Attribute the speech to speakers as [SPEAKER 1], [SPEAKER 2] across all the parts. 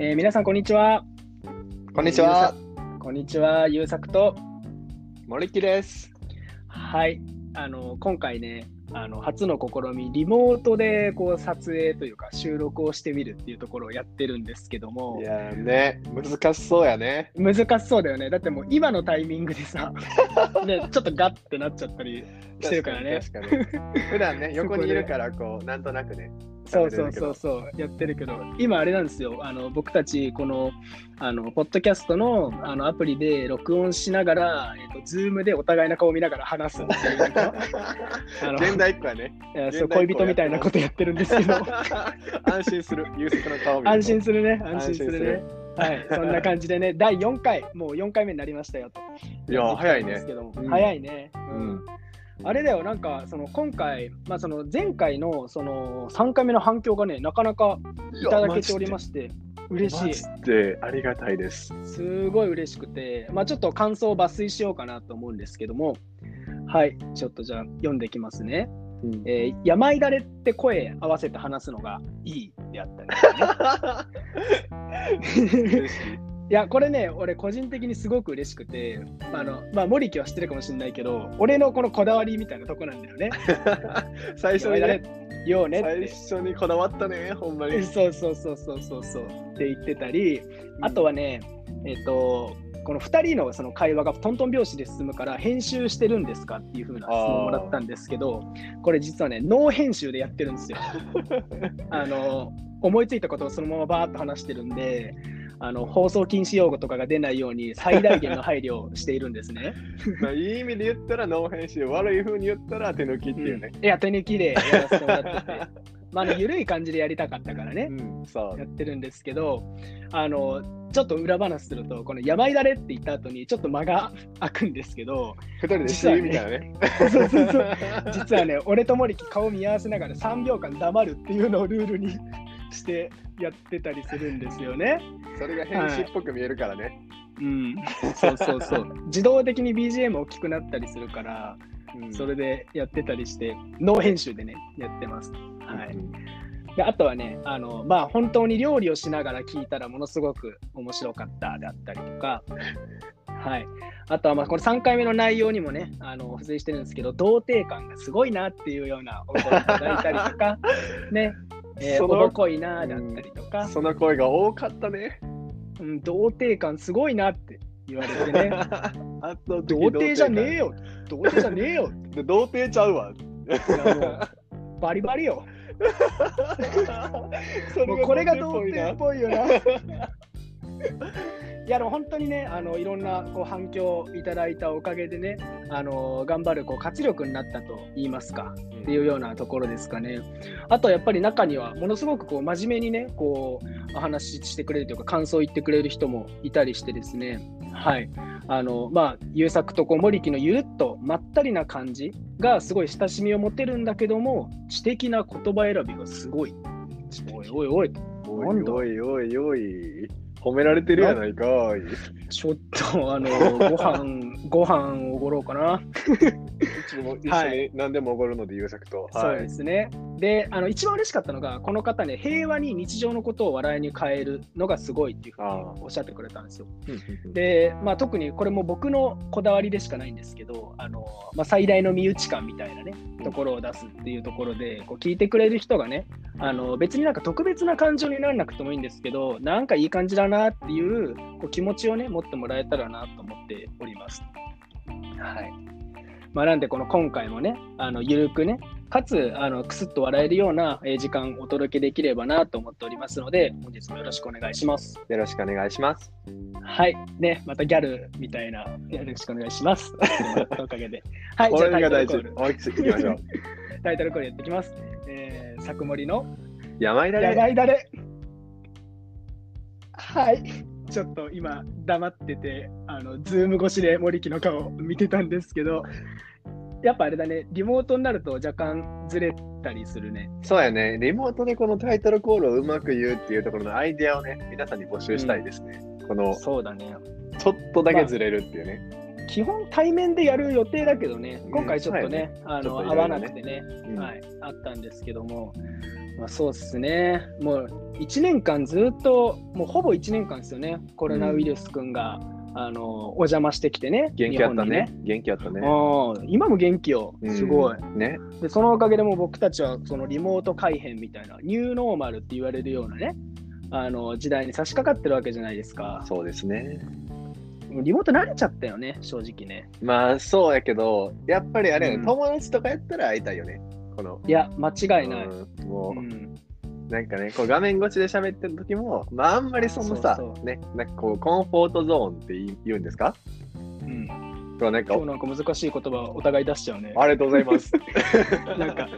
[SPEAKER 1] えー皆さん、こんにちは。
[SPEAKER 2] こんにちは、
[SPEAKER 1] こんにちは、ゆうさくと。
[SPEAKER 2] 森木です。
[SPEAKER 1] はい。あの、今回ね、あの初の試み、リモートでこう撮影というか収録をしてみるっていうところをやってるんですけども
[SPEAKER 2] い、やーね、難しそうやね。
[SPEAKER 1] 難しそうだよね。だってもう今のタイミングでさ、ね、ちょっとガッてなっちゃったりしてるからね。
[SPEAKER 2] 確かに。確かに普段ね、横にいるから、こう、なんとなくね。
[SPEAKER 1] そうそうそうそう、やってるけど、今あれなんですよ、あの僕たち、この、あの、ポッドキャストのあのアプリで録音しながら、えっと、ズームでお互いの顔を見ながら話すんか あの
[SPEAKER 2] 現代っ子はね。
[SPEAKER 1] そう恋人みたいなことやってるんですけど、
[SPEAKER 2] 安心する。優作の顔見
[SPEAKER 1] 安心するね、安心するね。はい、そんな感じでね、第4回、もう4回目になりましたよと。
[SPEAKER 2] いやー早いね
[SPEAKER 1] 早いね。
[SPEAKER 2] う
[SPEAKER 1] うんんあれだよ、なんか、その今回、まあ、その前回のその3回目の反響がね、なかなかいただけておりまして、嬉しい。
[SPEAKER 2] マジでありがたいです。
[SPEAKER 1] すごい嬉しくて、まあ、ちょっと感想を抜粋しようかなと思うんですけども、はい、ちょっとじゃあ読んでいきますね。
[SPEAKER 2] うん
[SPEAKER 1] えー、山いだれって声合わせて話すのがいいであったりね。
[SPEAKER 2] い
[SPEAKER 1] いや、これね、俺個人的にすごく嬉しくて、あの、まあ、森木は知ってるかもしれないけど、俺のこのこだわりみたいなとこなんだよね。
[SPEAKER 2] 最初にね、
[SPEAKER 1] ようね
[SPEAKER 2] 最。初にこだわったね、ほんまに。
[SPEAKER 1] そうそうそうそうそうそうって言ってたり、あとはね、えっ、と、この2人のその会話がトントン拍子で進むから編集してるんですかっていう風な質問をもらったんですけどこれ実はねノー編集でやってるんですよ。あの思いついたことをそのままバーッと話してるんであの放送禁止用語とかが出ないように最大限の配慮をしているんですね。
[SPEAKER 2] まあ、いい意味で言ったらノー編集、悪い風に言ったら手抜きっていうね。
[SPEAKER 1] いや手抜きでやらせてもらってて、まあ、あの緩い感じでやりたかったからね。
[SPEAKER 2] うん、そう
[SPEAKER 1] や。ってるんですけど、あのちょっと裏話すると、この山いだれって言った後にちょっと間が空くんですけど、
[SPEAKER 2] 二人でしてみたいなね。
[SPEAKER 1] そうそうそう実はね、俺と森木顔見合わせながら3秒間黙るっていうのをルールにしてやってたりするんですよね。
[SPEAKER 2] それが編集っぽく見えるからね。
[SPEAKER 1] うん、そうそうそう。自動的に BGM 大きくなったりするから、
[SPEAKER 2] うん
[SPEAKER 1] それでやってたりして、ノー編集でね、やってます。はい。
[SPEAKER 2] うん
[SPEAKER 1] であとはね、あのまあ、本当に料理をしながら聞いたらものすごく面白かったであったりとか、はい、あとはまあこの3回目の内容にもね、あの付随してるんですけど、童貞感がすごいなっていうようなお声をいただいたりとか、ね、えー、
[SPEAKER 2] その
[SPEAKER 1] おぼこいなだったりとか、
[SPEAKER 2] その声が多かったね。
[SPEAKER 1] うん、童貞感すごいなって言われてね、童貞じゃねえよ、童貞。じゃねえよ、
[SPEAKER 2] で童貞ちゃうわ。
[SPEAKER 1] バリバリよ、もうこれが童貞っぽいよな。いやでも本当にね、あのいろんなこう反響いただいたおかげでね、あの頑張るこう活力になったと言いますかっていうようなところですかね。あとはやっぱり中にはものすごくこう真面目にね、こうお話ししてくれるというか感想を言ってくれる人もいたりしてですね、はい、あのまあ優作とこう森木のゆるっとまったりな感じがすごい親しみを持てるんだけども、知的な言葉選びがすごい。おいおいおい、
[SPEAKER 2] お
[SPEAKER 1] ない
[SPEAKER 2] おいおいおい。褒められてるやないかい。
[SPEAKER 1] ちょっとあの ご飯ご飯おごろうかな。
[SPEAKER 2] うちも一緒に何でもおごるので優作と。
[SPEAKER 1] そうですね。で、あの一番嬉しかったのが、この方ね、平和に日常のことを笑いに変えるのがすごいっていうふうに
[SPEAKER 2] あ
[SPEAKER 1] おっしゃってくれたんですよ。
[SPEAKER 2] はい。
[SPEAKER 1] で、まあ、特にこれも僕のこだわりでしかないんですけど、あのまあ、最大の身内感みたいなね、ところを出すっていうところで、こう聞いてくれる人がね、あの別になんか特別な感情にならなくてもいいんですけど、なんかいい感じだなっていうこう気持ちをね、持ってもらえたらなと思っております。はい。まあ、なんで、この今回もね、あのゆるくね、かつあのくすっと笑えるようなえー時間をお届けできればなと思っておりますので、本日もよろしくお願いします。
[SPEAKER 2] よろしくお願いします。
[SPEAKER 1] はい。ね、またギャルみたいな、よろしくお願いします。おかげで。はい、
[SPEAKER 2] こ
[SPEAKER 1] じゃあタイトルコール。。
[SPEAKER 2] おいききましょう。
[SPEAKER 1] タイトルコールやっていきます。えー、作森のや
[SPEAKER 2] 山いだれ。
[SPEAKER 1] ばいだれ。はい。ちょっと今、黙ってて、あの、ズーム越しで森木の顔を見てたんですけど、やっぱあれだね、リモートになると若干ずれたりするね。
[SPEAKER 2] そうやね。リモートでこのタイトルコールをうまく言うっていうところのアイデアをね、皆さんに募集したいですね。この、
[SPEAKER 1] そうだね。
[SPEAKER 2] ちょっとだけずれるっていうね。
[SPEAKER 1] 基本対面でやる予定だけどね、今回ちょっとね、あの合わなくてね、
[SPEAKER 2] うん
[SPEAKER 1] はい、あったんですけども、まあ、そうですね。もう1年間ずっと、もうほぼ1年間ですよね。コロナウイルス君が、あのお邪魔してきてね。
[SPEAKER 2] 元気あった
[SPEAKER 1] 日
[SPEAKER 2] ね
[SPEAKER 1] 本に。
[SPEAKER 2] 元気あったね。
[SPEAKER 1] うん今も元気よ。すごい。
[SPEAKER 2] うんね。
[SPEAKER 1] で、そのおかげでもう僕たちはそのリモート改変みたいな、ニューノーマルって言われるようなね、あの時代に差し掛かってるわけじゃないですか。
[SPEAKER 2] そうですね。
[SPEAKER 1] リモート慣れちゃったよね、正直ね。
[SPEAKER 2] まあそうやけど、やっぱりあれ
[SPEAKER 1] うん
[SPEAKER 2] 友達とかやったら会いたいよね。この。
[SPEAKER 1] いや、間違いない。
[SPEAKER 2] うんもう、
[SPEAKER 1] うん
[SPEAKER 2] なんかね、こう画面越しで喋ってる時も、まああんまりそのさ、ね、なんかこう、コンフォートゾーンって言うんですか？
[SPEAKER 1] うん
[SPEAKER 2] こうなんか
[SPEAKER 1] 今日なんか難しい言葉お互い出しちゃうね。
[SPEAKER 2] ありがとうございます？
[SPEAKER 1] なんか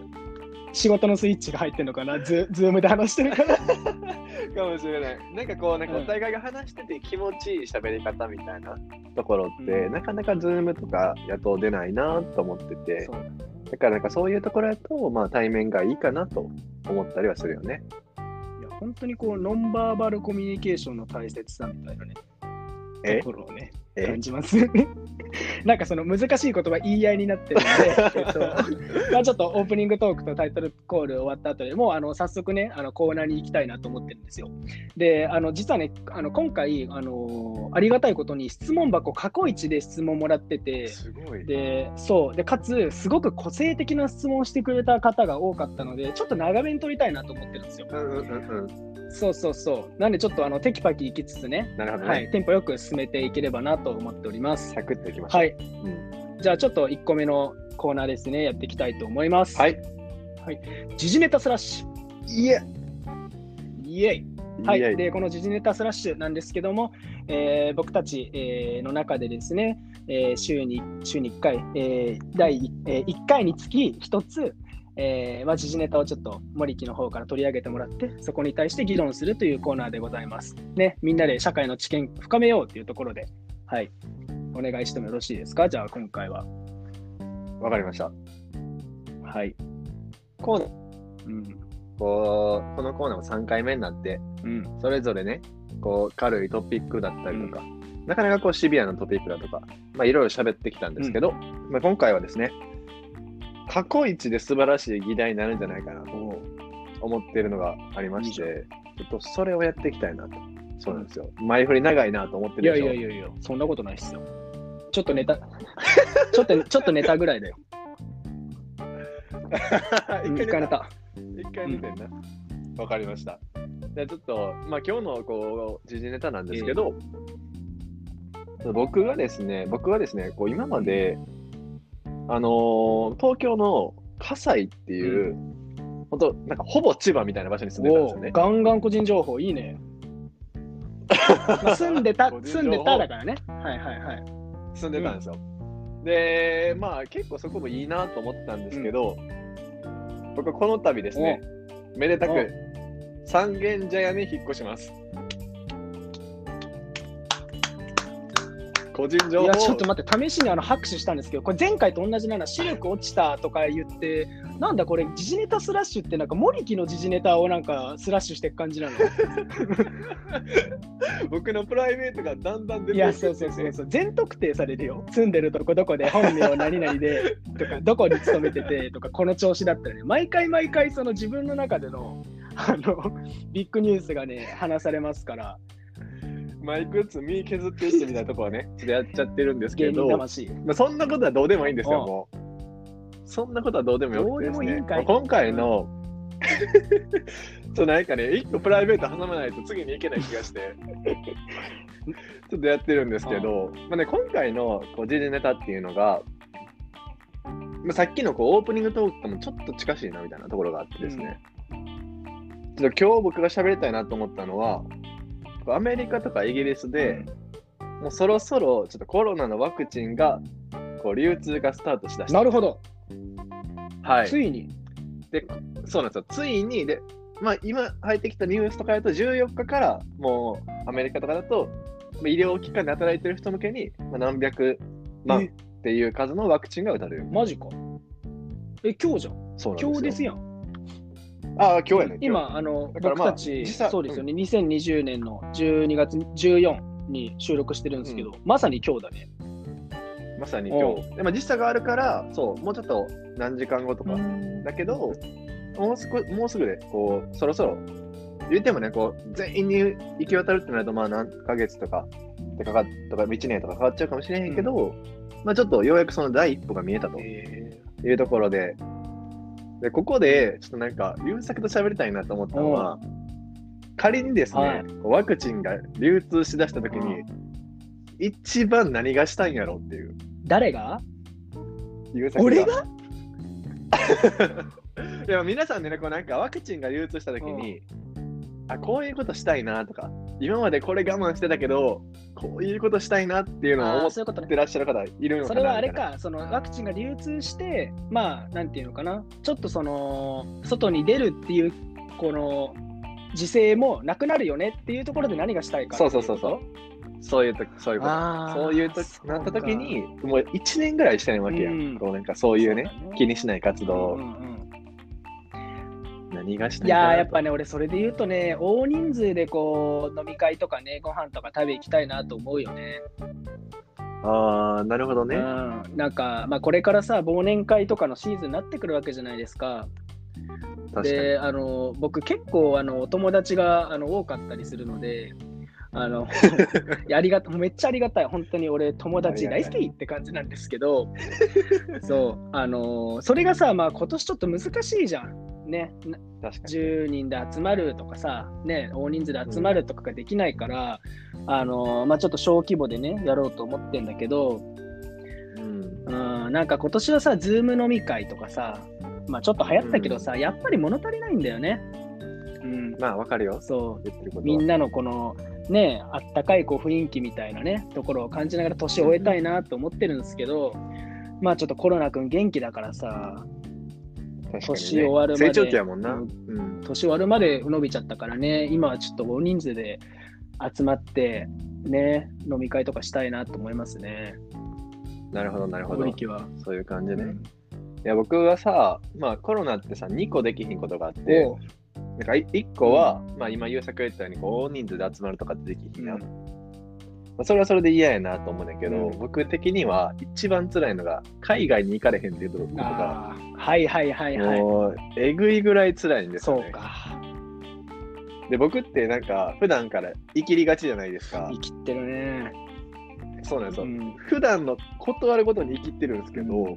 [SPEAKER 1] 仕事のスイッチが入ってんのかな？ズズームで話してるから。
[SPEAKER 2] かもしれない。なんかこう、なんか
[SPEAKER 1] うん
[SPEAKER 2] お互いが話してて気持ちいい喋り方みたいなところって、
[SPEAKER 1] うん
[SPEAKER 2] なかなかズームとかやと出ないなと思ってて、
[SPEAKER 1] そう
[SPEAKER 2] だからなんかそういうところだと、まあ対面がいいかなと思ったりはするよね。
[SPEAKER 1] いや本当にこうノンバーバルコミュニケーションの大切さみたいなね
[SPEAKER 2] え？
[SPEAKER 1] ところをね
[SPEAKER 2] え
[SPEAKER 1] 感じます。なんかその難しい言葉言い合いになってるんで、えっとまあ、ちょっとオープニングトークとタイトルコール終わった後でもうあの早速ねあのコーナーに行きたいなと思ってるんですよ。であの実はねあの今回あのありがたいことに質問箱過去一で質問もらってて。
[SPEAKER 2] すごい。
[SPEAKER 1] でそうでかつすごく個性的な質問をしてくれた方が多かったのでちょっと長めに取りたいなと思ってるんですよ。
[SPEAKER 2] うんうんうんうん。
[SPEAKER 1] そうそうそう。なんでちょっとあのテキパキ行きつつね、
[SPEAKER 2] なるほどね。
[SPEAKER 1] はい、テンポよく進めていければなと思っております。
[SPEAKER 2] サクッといきましょう。
[SPEAKER 1] はい、
[SPEAKER 2] うん
[SPEAKER 1] じゃあちょっと1個目のコーナーですね、やっていきたいと思います。
[SPEAKER 2] はい。
[SPEAKER 1] 時事ネタスラッシュ。
[SPEAKER 2] いえ
[SPEAKER 1] イエイ。はい、
[SPEAKER 2] イエイ
[SPEAKER 1] でこの時事ネタスラッシュなんですけども、えー僕たち、えーの中でですね、えー週に週に1回、えー第1、えー1回につき1つ、えーまあ、時事ネタをちょっと森木の方から取り上げてもらって、そこに対して議論するというコーナーでございます。ね、みんなで社会の知見深めようというところで、はい、お願いしてもよろしいですか、じゃあ今回は。
[SPEAKER 2] わかりました。
[SPEAKER 1] はい。
[SPEAKER 2] コーナー、
[SPEAKER 1] うん。
[SPEAKER 2] こう、このコーナーも3回目になって、
[SPEAKER 1] うん。
[SPEAKER 2] それぞれね、こう、軽いトピックだったりとか、なかなかこう、シビアなトピックだとか、まあ、いろいろ喋ってきたんですけど、まあ、今回はですね、過去一で素晴らしい議題になるんじゃないかなと思っているのがありまして、ちょっとそれをやっていきたいなと。そうなんですよ。前振り長いなと思って
[SPEAKER 1] いや
[SPEAKER 2] るでしょ。
[SPEAKER 1] いやいやいや、そんなことないっすよ。ちょっとネタ、ちょっと、ちょっとネタぐらいだよ。うん
[SPEAKER 2] 一回ネタ。
[SPEAKER 1] 一回ネタ。
[SPEAKER 2] 一回見てんな。わ、かりました。じゃあちょっと、まあ今日のこう、時事ネタなんですけど、僕がですね、僕はですね、こう今まで、あのー東京の葛西っていう、本当なんかほぼ千葉みたいな場所に住んでたんです
[SPEAKER 1] お
[SPEAKER 2] よね。
[SPEAKER 1] ガンガン個人情報いいね。まあ、住んでた
[SPEAKER 2] 個、人情報
[SPEAKER 1] 住んでただからね。はいはいはい。
[SPEAKER 2] 住んでたんですよ。で、まあ結構そこもいいなと思ってたんですけど、僕はこの度ですね、めでた
[SPEAKER 1] お
[SPEAKER 2] く三軒茶屋に引っ越します。個人情報。
[SPEAKER 1] いや、ちょっと待って、試しにあの拍手したんですけど、これ前回と同じなの、視力落ちたとか言って、なんだこれ、時事ネタスラッシュって、なんか森木の時事ネタをなんかスラッシュしていく感じなの？
[SPEAKER 2] 僕のプライベートがだんだん出て
[SPEAKER 1] いや、そうそうそうそう、全特定されるよ。住んでるとこどこで、本名何々で、とか、どこに勤めてて、とか、この調子だったらね、毎回毎回、その自分の中での、あの、ビッグニュースがね、話されますから、
[SPEAKER 2] マイクつ身削っていってみたいなとこはね、ちょっとやっちゃってるんですけど、
[SPEAKER 1] 魂。
[SPEAKER 2] まあ、そんなことはどうでもいいんですよ、
[SPEAKER 1] うん
[SPEAKER 2] もう。そんなことはどうでもよくてですね。まあ今回の、そうなんかね、一個プライベート挟まないと次に行けない気がして、ちょっとやってるんですけど、まあね、今回のこう時事ネタっていうのが、まあ、さっきのこうオープニングトークともちょっと近しいなみたいなところがあってですね、ちょっと今日僕が喋りたいなと思ったのは、アメリカとかイギリスで、もうそろそろちょっとコロナのワクチンがこう流通がスタートしだした。
[SPEAKER 1] なるほど、
[SPEAKER 2] はい。
[SPEAKER 1] ついに。
[SPEAKER 2] で、そうなんですよ。ついに、で、まあ今入ってきたニュースとかだと14日からもうアメリカとかだと、まあ医療機関で働いてる人向けに、まあ、何百万っていう数のワクチンが打たれる。
[SPEAKER 1] マジか。え、今日じゃん。
[SPEAKER 2] そうなんですよ。
[SPEAKER 1] 今日ですやん。
[SPEAKER 2] ああ、今日やね。
[SPEAKER 1] 今、あの、
[SPEAKER 2] だからまあ
[SPEAKER 1] 僕たち、
[SPEAKER 2] 実際
[SPEAKER 1] そうですよね、2020年の12月14に収録してるんですけど、まさに今日だね。
[SPEAKER 2] まさに今日。でまあ時差があるから、そう、もうちょっと何時間後とか。だけど、もうすぐもうすぐで、こう、そろそろ、言ってもね、こう、全員に行き渡るってなると、まあ何ヶ月とか、でかかとか、1年とかかかっちゃうかもしれへんけど、まあちょっとようやくその第一歩が見えたと
[SPEAKER 1] え
[SPEAKER 2] いうところで、で、ここで、ちょっとなんか、優作と喋りたいなと思ったのは、仮にですね、
[SPEAKER 1] はい。
[SPEAKER 2] ワクチンが流通しだしたときに、一番何がしたいんやろっていう。
[SPEAKER 1] ー誰が？
[SPEAKER 2] 優作
[SPEAKER 1] 俺が？
[SPEAKER 2] いや皆さんでね、こうなんかワクチンが流通したときに、あ、こういうことしたいなとか、今までこれ我慢してたけど、こういうことしたいなっていうのを
[SPEAKER 1] あ
[SPEAKER 2] 思ってらっしゃる方いるのかな
[SPEAKER 1] それはあれか、そのワクチンが流通して、まあ、なんていうのかな、ちょっとその、外に出るっていう、この、時勢もなくなるよねっていうところで何がしたいか
[SPEAKER 2] そうそうそうそう。そういうとそういうこと。そういうとなったときに、もう1年ぐらいしてないわけやん。
[SPEAKER 1] うん。
[SPEAKER 2] こうなんかそういうね
[SPEAKER 1] ね。
[SPEAKER 2] 気にしない活動。を
[SPEAKER 1] うんうんうん
[SPEAKER 2] 何がした
[SPEAKER 1] い
[SPEAKER 2] いかなと
[SPEAKER 1] やっぱね、俺、それで言うとね、大人数でこう飲み会とかね、ご飯とか食べ行きたいなと思うよね。
[SPEAKER 2] ああ、なるほどね。
[SPEAKER 1] うん、なんか、まあ、これからさ、忘年会とかのシーズンになってくるわけじゃないですか。
[SPEAKER 2] 確かに。
[SPEAKER 1] で、あの僕、結構あのお友達があの多かったりするので、あの ありがためっちゃありがたい、本当に俺、友達大好きって感じなんですけど、そう、あのそれがさ、まあ今年ちょっと難しいじゃん。ね、な
[SPEAKER 2] 確かに。
[SPEAKER 1] 10人で集まるとかさ、ね、大人数で集まるとかができないから、あのまあ、ちょっと小規模でね、やろうと思ってんだけど、
[SPEAKER 2] うん。
[SPEAKER 1] うん、なんか今年はさ、ズーム飲み会とかさ、まあ、ちょっと流行ったけどさ、やっぱり物足りないんだよね。うん、
[SPEAKER 2] まあ、わかるよ。
[SPEAKER 1] そう、
[SPEAKER 2] 言ってることは。
[SPEAKER 1] みんなのこの、ね、あったかいこう雰囲気みたいなね、ところを感じながら年を終えたいなと思ってるんですけど、まあちょっとコロナ君元気だからさ、
[SPEAKER 2] ね
[SPEAKER 1] 年終わるまで
[SPEAKER 2] 成長期やもんな。
[SPEAKER 1] う
[SPEAKER 2] うんん。
[SPEAKER 1] 年終わるまで伸びちゃったからね、今はちょっと大人数で集まって、ね、飲み会とかしたいなと思いますね。
[SPEAKER 2] なるほど、なるほど。そういう感じね。
[SPEAKER 1] うん
[SPEAKER 2] いや、僕はさ、まあ、コロナってさ、2個できひんことがあって、なんか1個は、まあ、今、優作が言ったように、こう大人数で集まるとかってできひんやん。
[SPEAKER 1] うん
[SPEAKER 2] まあ、それはそれで嫌やなと思うんだけど、
[SPEAKER 1] うん
[SPEAKER 2] 僕的には一番辛いのが、海外に行かれへんっていうことが、
[SPEAKER 1] はいはいはいはい。
[SPEAKER 2] もう、えぐいぐらい辛いんですよ、ね。
[SPEAKER 1] そうか。
[SPEAKER 2] で、僕ってなんか、普段から生きりがちじゃないですか
[SPEAKER 1] 生。きってるね。
[SPEAKER 2] そうなんですよ。
[SPEAKER 1] うん
[SPEAKER 2] 普段の断ることに生きってるんですけど、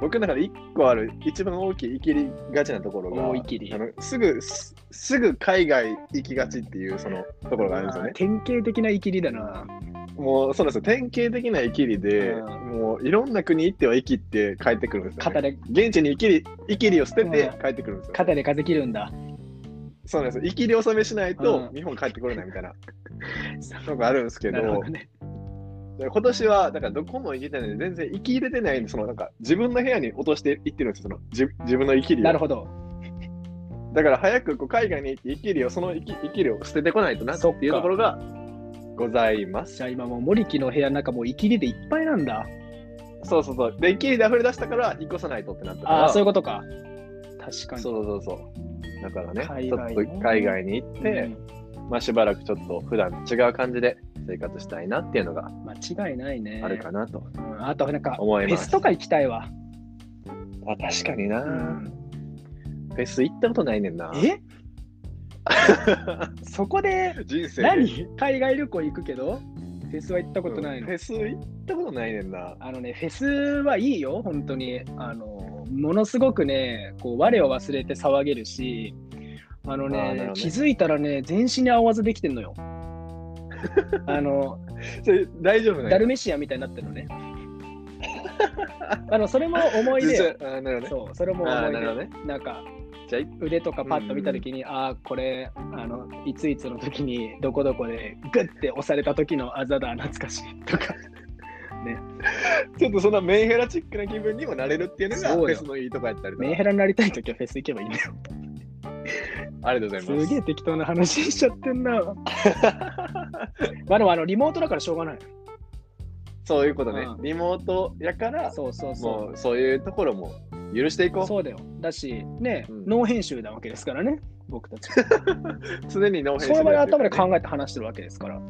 [SPEAKER 2] 僕の中で一個ある一番大きい生きりがちなところが、
[SPEAKER 1] 大きり
[SPEAKER 2] あのすぐすすぐ海外行きがちっていうそのところがあるんですよね。
[SPEAKER 1] 典型的な生きりだな。
[SPEAKER 2] もうそうなんですよ。典型的な生きりで、
[SPEAKER 1] う
[SPEAKER 2] もういろんな国行っては生きって帰ってくるんですよ、
[SPEAKER 1] 肩
[SPEAKER 2] ね。
[SPEAKER 1] で、
[SPEAKER 2] 現地に生きり生きりを捨てて
[SPEAKER 1] うん
[SPEAKER 2] 帰ってくるんですよ。
[SPEAKER 1] 肩で風切るんだ。
[SPEAKER 2] そうなんですよ。生きり納めしないと
[SPEAKER 1] うん
[SPEAKER 2] 日本帰ってこれないみたいな のがあるんですけど、
[SPEAKER 1] ね。
[SPEAKER 2] で今年は、だからどこも行けてないので、全然生き入れてないんで、そのなんか自分の部屋に落としていってるんですよ、その自自分の生きりを。
[SPEAKER 1] なるほど。
[SPEAKER 2] だから早くこう海外に行って生きりを、その生き生きりを捨ててこないとなっていうところがございます。
[SPEAKER 1] じゃあ今もう森木の部屋の中もう生きりでいっぱいなんだ。
[SPEAKER 2] そうそうそう。で、生きりで溢れ出したから引っ越さないとってなったから。
[SPEAKER 1] ああ、そういうことか。確かに。
[SPEAKER 2] そうそうそう。だからね、ちょ
[SPEAKER 1] 海外ね
[SPEAKER 2] っと海外に行って、まあしばらくちょっと普段違う感じで生活したいなっていうのが
[SPEAKER 1] うん間違いないね。
[SPEAKER 2] あるかなと
[SPEAKER 1] うんあとなんか、フ
[SPEAKER 2] 思います。
[SPEAKER 1] ェスとか行きたいわ。
[SPEAKER 2] あ確かにな、
[SPEAKER 1] うん
[SPEAKER 2] フェス行ったことないねんな。
[SPEAKER 1] え？そこで
[SPEAKER 2] 人生で
[SPEAKER 1] 何？海外旅行行くけど、フェスは行ったことないの。
[SPEAKER 2] フェス行ったことないねんな。
[SPEAKER 1] あのね、フェスはいいよ、本当に。あの、ものすごくね、こう、我を忘れて騒げるし、あの
[SPEAKER 2] ね
[SPEAKER 1] ね気づいたらね、全身に青技できてんのよ。あの、
[SPEAKER 2] それ大丈夫な
[SPEAKER 1] ダルメシアンみたいになってるのね。あの、それも思い出
[SPEAKER 2] あなるほどね。
[SPEAKER 1] そう、それも思い
[SPEAKER 2] あーなね。
[SPEAKER 1] 出。なんか、
[SPEAKER 2] じゃあ、
[SPEAKER 1] 腕とかパッと見たときに、ああ、これ、あの、いついつの時に、どこどこでグッて押された時のあざだ、懐かしいとか。
[SPEAKER 2] ちょっとそんなメンヘラチックな気分にもなれるっていうのがフェスのいいとこやったりとか
[SPEAKER 1] メンヘラになりたい時はフェス行けばいいんだよ。
[SPEAKER 2] ありがとうございます。
[SPEAKER 1] すげえ適当な話しちゃってんな。まあでもあのリモートだからしょうがない。
[SPEAKER 2] そういうことね
[SPEAKER 1] う。
[SPEAKER 2] リモートやから、
[SPEAKER 1] そうそうそ
[SPEAKER 2] もうそういうところも許していこ
[SPEAKER 1] う。
[SPEAKER 2] う。
[SPEAKER 1] そうだよ。だし、ね、
[SPEAKER 2] うん
[SPEAKER 1] ノー編集なわけですからね、僕たち。
[SPEAKER 2] 常にノー
[SPEAKER 1] その場で頭で
[SPEAKER 2] え
[SPEAKER 1] 考えて話してるわけですから。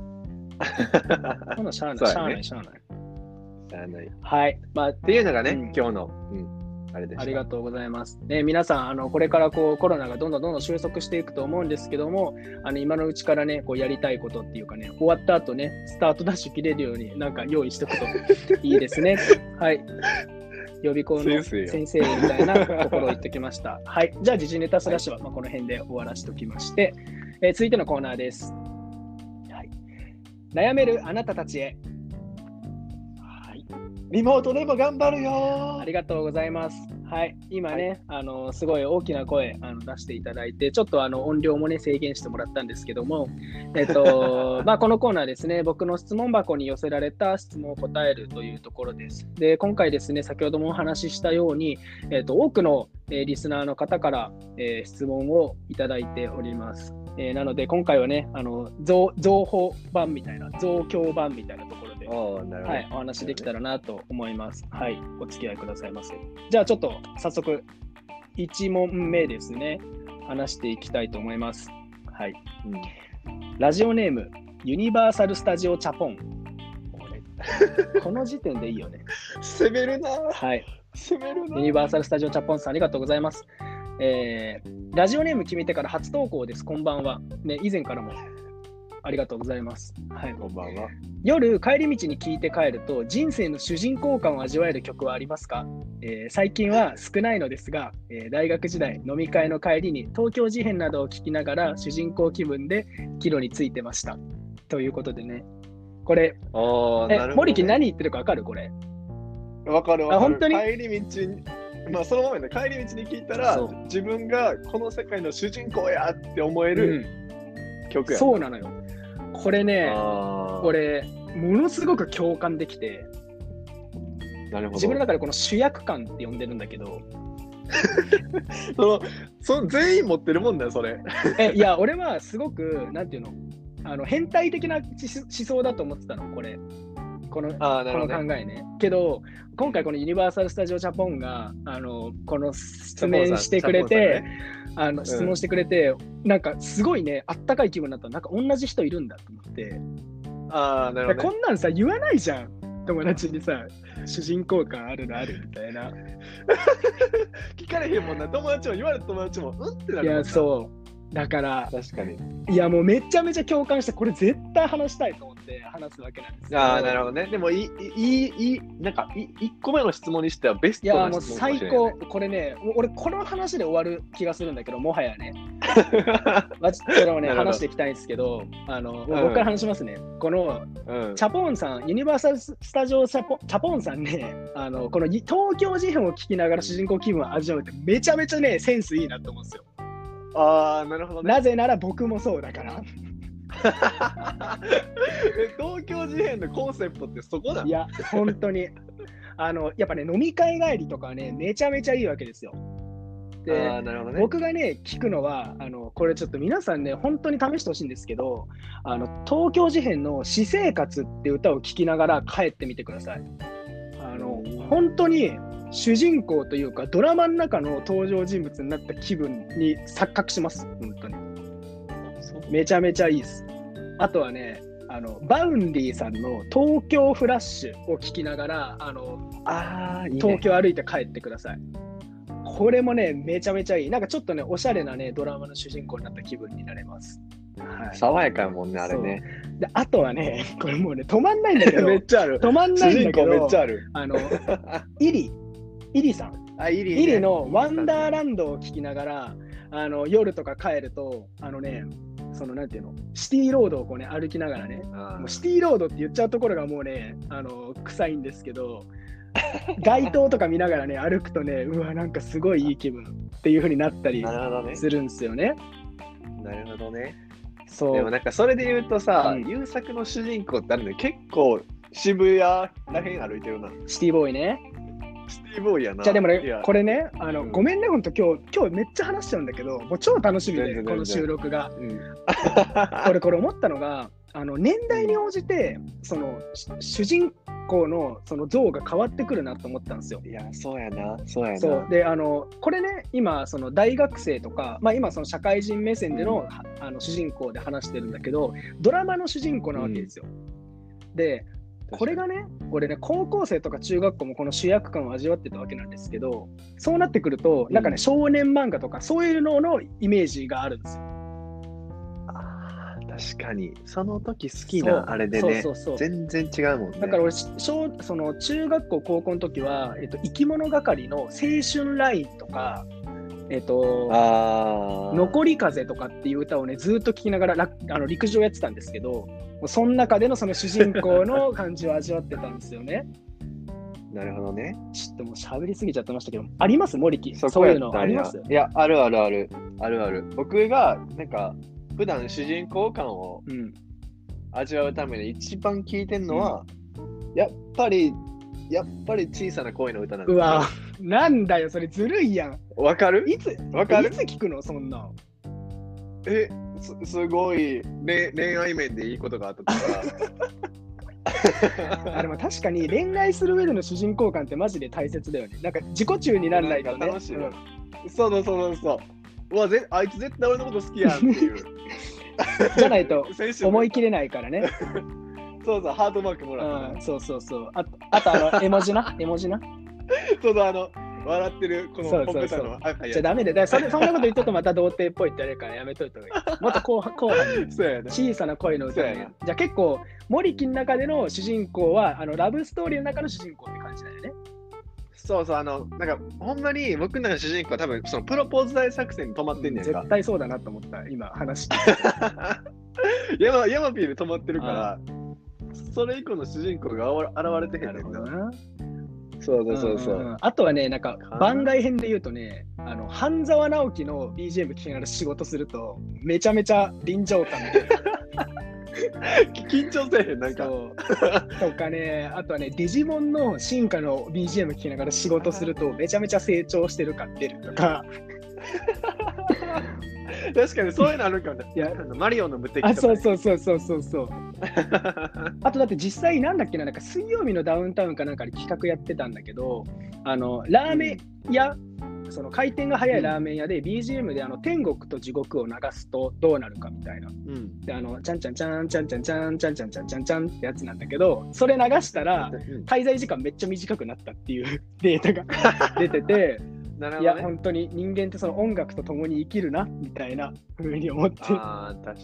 [SPEAKER 1] そんな しゃあない、しゃあない、しゃあない。
[SPEAKER 2] て
[SPEAKER 1] はい。まあ、
[SPEAKER 2] っていうのがね、
[SPEAKER 1] うん
[SPEAKER 2] 今日の、うんあれで。
[SPEAKER 1] ありがとうございます。ね、皆さん、あのこれからこうコロナがどんどんどんどん収束していくと思うんですけども、あの今のうちからね、こうやりたいことっていうかね、終わった後ね、スタートダッシュ切れるように、なんか用意しておくといいですね。はい。予備校の
[SPEAKER 2] 先生よ
[SPEAKER 1] 先生みたいなところを言ってきました。はい。じゃあ、時事ネタスラッシュは、まあ、この辺で終わらせておきまして、えー続いてのコーナーです。はい。悩めるあなたたちへ。はい。
[SPEAKER 2] リモートでも頑張るよ
[SPEAKER 1] ありがとうございます。はい、今ね、あのすごい大きな声あの出していただいて、ちょっとあの音量もね制限してもらったんですけども、えっと まあ、このコーナーですね、僕の質問箱に寄せられた質問を答えるというところです。で、今回ですね、先ほどもお話ししたように、えっと多くの、えーリスナーの方から、えー質問をいただいております。えーなので、今回はね、あの増増法版みたいな、増強版みたいなところ。はい、お話できたらなと思います。はい、お付き合いくださいませ。じゃあちょっと早速、1問目ですね、話していきたいと思います。はい、
[SPEAKER 2] うん
[SPEAKER 1] ラジオネーム、ユニバーサル・スタジオ・チャポン。この時点でいいよね。
[SPEAKER 2] 攻めるな
[SPEAKER 1] はい、
[SPEAKER 2] 攻めるな
[SPEAKER 1] ユニバーサル・スタジオ・チャポンさん、ありがとうございます。えーラジオネーム決めてから初投稿です、こんばんは。ね、以前からもありがとうございます。はい、
[SPEAKER 2] こんばんは。
[SPEAKER 1] 夜帰り道に聴いて帰ると人生の主人公感を味わえる曲はありますか、えー最近は少ないのですが、えー大学時代飲み会の帰りに東京事変などを聴きながら主人公気分で帰路についてましたということでねこれ
[SPEAKER 2] ああ、
[SPEAKER 1] え。森木何言ってるか分かる？これ
[SPEAKER 2] わかるわかる。
[SPEAKER 1] あ本当に？
[SPEAKER 2] 帰り道に、まあそのままね、帰り道に聞いたら自分がこの世界の主人公やって思え
[SPEAKER 1] う
[SPEAKER 2] る
[SPEAKER 1] ん
[SPEAKER 2] 曲や。
[SPEAKER 1] そうなのよこれね
[SPEAKER 2] あー
[SPEAKER 1] これものすごく共感できて
[SPEAKER 2] なるほど。
[SPEAKER 1] 自分の中でこの主役感って呼んでるんだけど
[SPEAKER 2] そのその全員持ってるもんだよ、それ。
[SPEAKER 1] えいや俺はすごくなんていうの？あの変態的な思想だと思ってたのこれこの
[SPEAKER 2] あ
[SPEAKER 1] この
[SPEAKER 2] るほど、ね。
[SPEAKER 1] 考えね。けど、今回このユニバーサル・スタジオ・ジャポンが、あの、この質問してくれて、あの、質問してくれて、なんかすごいね、あったかい気分になった。なんか同じ人いるんだと思って、
[SPEAKER 2] ああ、なるほど、ね。
[SPEAKER 1] こんなんさ、言わないじゃん。友達にさ、主人公感あるのあるみたいな。
[SPEAKER 2] 聞かれへんもんな。友達も言われた友達も、うんってないるもんな
[SPEAKER 1] や、そう。だから、
[SPEAKER 2] 確かに。
[SPEAKER 1] いや、もうめちゃめちゃ共感して、これ絶対話したいと思って話すわけなんですよ。
[SPEAKER 2] ああ、なるほどね。でもいい、いい、いい、なんか、い1個目の質問にしてはベスト
[SPEAKER 1] いや、もう
[SPEAKER 2] な質問かも
[SPEAKER 1] 最
[SPEAKER 2] しれない
[SPEAKER 1] 高。これね、もう俺、この話で終わる気がするんだけど、もはやね。まあ、ちょっとね、話していきたいんですけど、あの、
[SPEAKER 2] ん
[SPEAKER 1] 僕から話しますね。この、
[SPEAKER 2] うん
[SPEAKER 1] チャポンさん、ユニバーサル・スタジオチャポ・チャポンさんね、あの、このい東京事変を聞きながら主人公気分を味わうって、めちゃめちゃね、センスいいなと思うんですよ。
[SPEAKER 2] ああ、なるほどね。
[SPEAKER 1] なぜなら僕もそうだから。
[SPEAKER 2] え 東京事変のコンセプトってそこない
[SPEAKER 1] や、本当に。あの、やっぱね、飲み会帰りとかはね、めちゃめちゃいいわけですよ。で、
[SPEAKER 2] ね。
[SPEAKER 1] 僕がね、聞くのは、あのこれちょっと皆さんね、本当に試してほしいんですけど、あの東京事変の私生活って歌を聴きながら帰ってみてください。あの本当に主人公というか、ドラマの中の登場人物になった気分に錯覚します、本当に。めちゃめちゃいいです。あとはね、あの Vaundy さんの東京フラッシュを聞きながら、あの
[SPEAKER 2] ああ、いい、ね。
[SPEAKER 1] 東京歩いて帰ってください。これもね、めちゃめちゃいい。なんかちょっとね、おしゃれなね、ドラマの主人公になった気分になれます。はい、
[SPEAKER 2] 爽やかやもんね、あれね。
[SPEAKER 1] であとはね、これもうね、止まんないんだけど、
[SPEAKER 2] めっちゃある。
[SPEAKER 1] 止まんないんだけ
[SPEAKER 2] 主人公めっ
[SPEAKER 1] ど
[SPEAKER 2] ちゃある。
[SPEAKER 1] あの、イリ、イリさん、
[SPEAKER 2] あ、イリ、
[SPEAKER 1] イリのワンダーランドを聞きながら、あの夜とか帰ると、あのね、そのなんていうの、シティロードをこうね、歩きながらね、
[SPEAKER 2] あ
[SPEAKER 1] もうシティロードって言っちゃうところがもうね、あの臭いんですけど、街灯とか見ながらね、歩くとね、うわ、なんかすごいいい気分っていう風になったり。するんですよね。
[SPEAKER 2] なるほどね。
[SPEAKER 1] そう。
[SPEAKER 2] でもなんかそれで言うとさ、
[SPEAKER 1] うん
[SPEAKER 2] 優作の主人公ってあるの結構渋谷らへん歩いてるな。
[SPEAKER 1] シティボーイね。
[SPEAKER 2] シティボーイやな。
[SPEAKER 1] じゃあでもねこれね、あの
[SPEAKER 2] うん
[SPEAKER 1] ごめんね、ほんと今日、今日めっちゃ話しちゃうんだけど、もう超楽しみで、この収録が。
[SPEAKER 2] うん。
[SPEAKER 1] これ、これ思ったのが、あの年代に応じて、そのし主人公のその像が変わってくるなと思ったんですよ。
[SPEAKER 2] いや、そうやな。そうやな。
[SPEAKER 1] そうであのこれね、今、その大学生とか、まあ、今、その社会人目線での,、はあの主人公で話してるんだけど、ドラマの主人公なわけですよ。で、これがね、俺ね、高校生とか中学校もこの主役感を味わってたわけなんですけど、そうなってくると、なんかね、
[SPEAKER 2] うん
[SPEAKER 1] 少年漫画とかそういうののイメージがあるんですよ。
[SPEAKER 2] あー確かに。その時好きなあれでね全然違うもんね。
[SPEAKER 1] だから俺、し小その中学校、高校の時は、えっと、生き物係の青春ラインとか、えっ
[SPEAKER 2] ー
[SPEAKER 1] 残り風とかっていう歌をね、ずっと聴きながららあの陸上やってたんですけど、その中でのその主人公の感じを味わってたんですよね。
[SPEAKER 2] なるほどね。
[SPEAKER 1] ちょっともう喋りすぎちゃってましたけど、あります？森木？
[SPEAKER 2] そ
[SPEAKER 1] そういうのあります？
[SPEAKER 2] いや、あるあるある。あるある。僕が、なんか、普段主人公感を
[SPEAKER 1] うん。
[SPEAKER 2] 味わうために一番聴いてんのは、やっぱり、やっぱり小さな恋の歌なんですよ
[SPEAKER 1] うわ、なんだよ、それずるいやん。
[SPEAKER 2] わかる？
[SPEAKER 1] いつ、
[SPEAKER 2] わかる？
[SPEAKER 1] いつ聞くの、そんなん。
[SPEAKER 2] え、すすごい、ね、恋愛面でいいことがあったとか。
[SPEAKER 1] あでも確かに恋愛する上での主人公感ってマジで大切だよね。なんか自己中にならないとね。
[SPEAKER 2] 楽しいよ
[SPEAKER 1] うん
[SPEAKER 2] そうそうそうそう。うわぜ、あいつ絶対俺のこと好きやんっていう。
[SPEAKER 1] じゃないと 思い切れないからね。
[SPEAKER 2] そうそう、ハートマークもらった。
[SPEAKER 1] うん、そうそうそう。あと、あとあの、絵文字な、絵文字な？
[SPEAKER 2] そうそう、あの、笑ってる、この
[SPEAKER 1] そうそうそうじゃダメで、だそれそんなこと言っとくとまた童貞っぽいって言われるからやめといた方がいい。もっと後半後半に。小さな恋の歌。ねじゃあ結構、森木の中での主人公は、あのラブストーリーの中の主人公って感じだよね。
[SPEAKER 2] そうそう、あの、なんか、ほんまに僕の中の主人公は多分、そのプロポーズ大作戦に止まってんねんか
[SPEAKER 1] 絶。対そうだなと思った、今話聞いて。
[SPEAKER 2] ヤマヤマピーで止まってるから、それ以降の主人公が現れてへ
[SPEAKER 1] なんる
[SPEAKER 2] ねんな。そうそうそうそ
[SPEAKER 1] んんん
[SPEAKER 2] う。
[SPEAKER 1] あとはね、なんか番外編で言うとね、あの半沢直樹の BGM 聴きながら仕事すると、めちゃめちゃ臨場感で。
[SPEAKER 2] 緊張せえへん、なんか。
[SPEAKER 1] そうとかね、あとはね、デジモンの進化の BGM 聴きながら仕事すると、めちゃめちゃ成長してる感出るとか、
[SPEAKER 2] 確かにそういうのあるかもね。
[SPEAKER 1] いや
[SPEAKER 2] あのマリオの無敵とか、
[SPEAKER 1] あ、
[SPEAKER 2] ね。
[SPEAKER 1] そうそうそうそうそうそう。あとだって実際なんだっけな、なんか水曜日のダウンタウンかなんかで企画やってたんだけど、あの、ラーメン屋、その回転が速いラーメン屋で BGM であの天国と地獄を流すとどうなるかみたいな。
[SPEAKER 2] うん。
[SPEAKER 1] で、あの、ちゃんちゃんちゃんちゃんちゃんちゃんちゃんちゃんちゃんちゃんちゃんってやつなんだけど、それ流したら
[SPEAKER 2] うん
[SPEAKER 1] 滞在時間めっちゃ短くなったっていうデータが出てて、
[SPEAKER 2] なるほど、ね。
[SPEAKER 1] 本当に人間ってその音楽と共に生きるな、みたいな風に思って。
[SPEAKER 2] ああ、確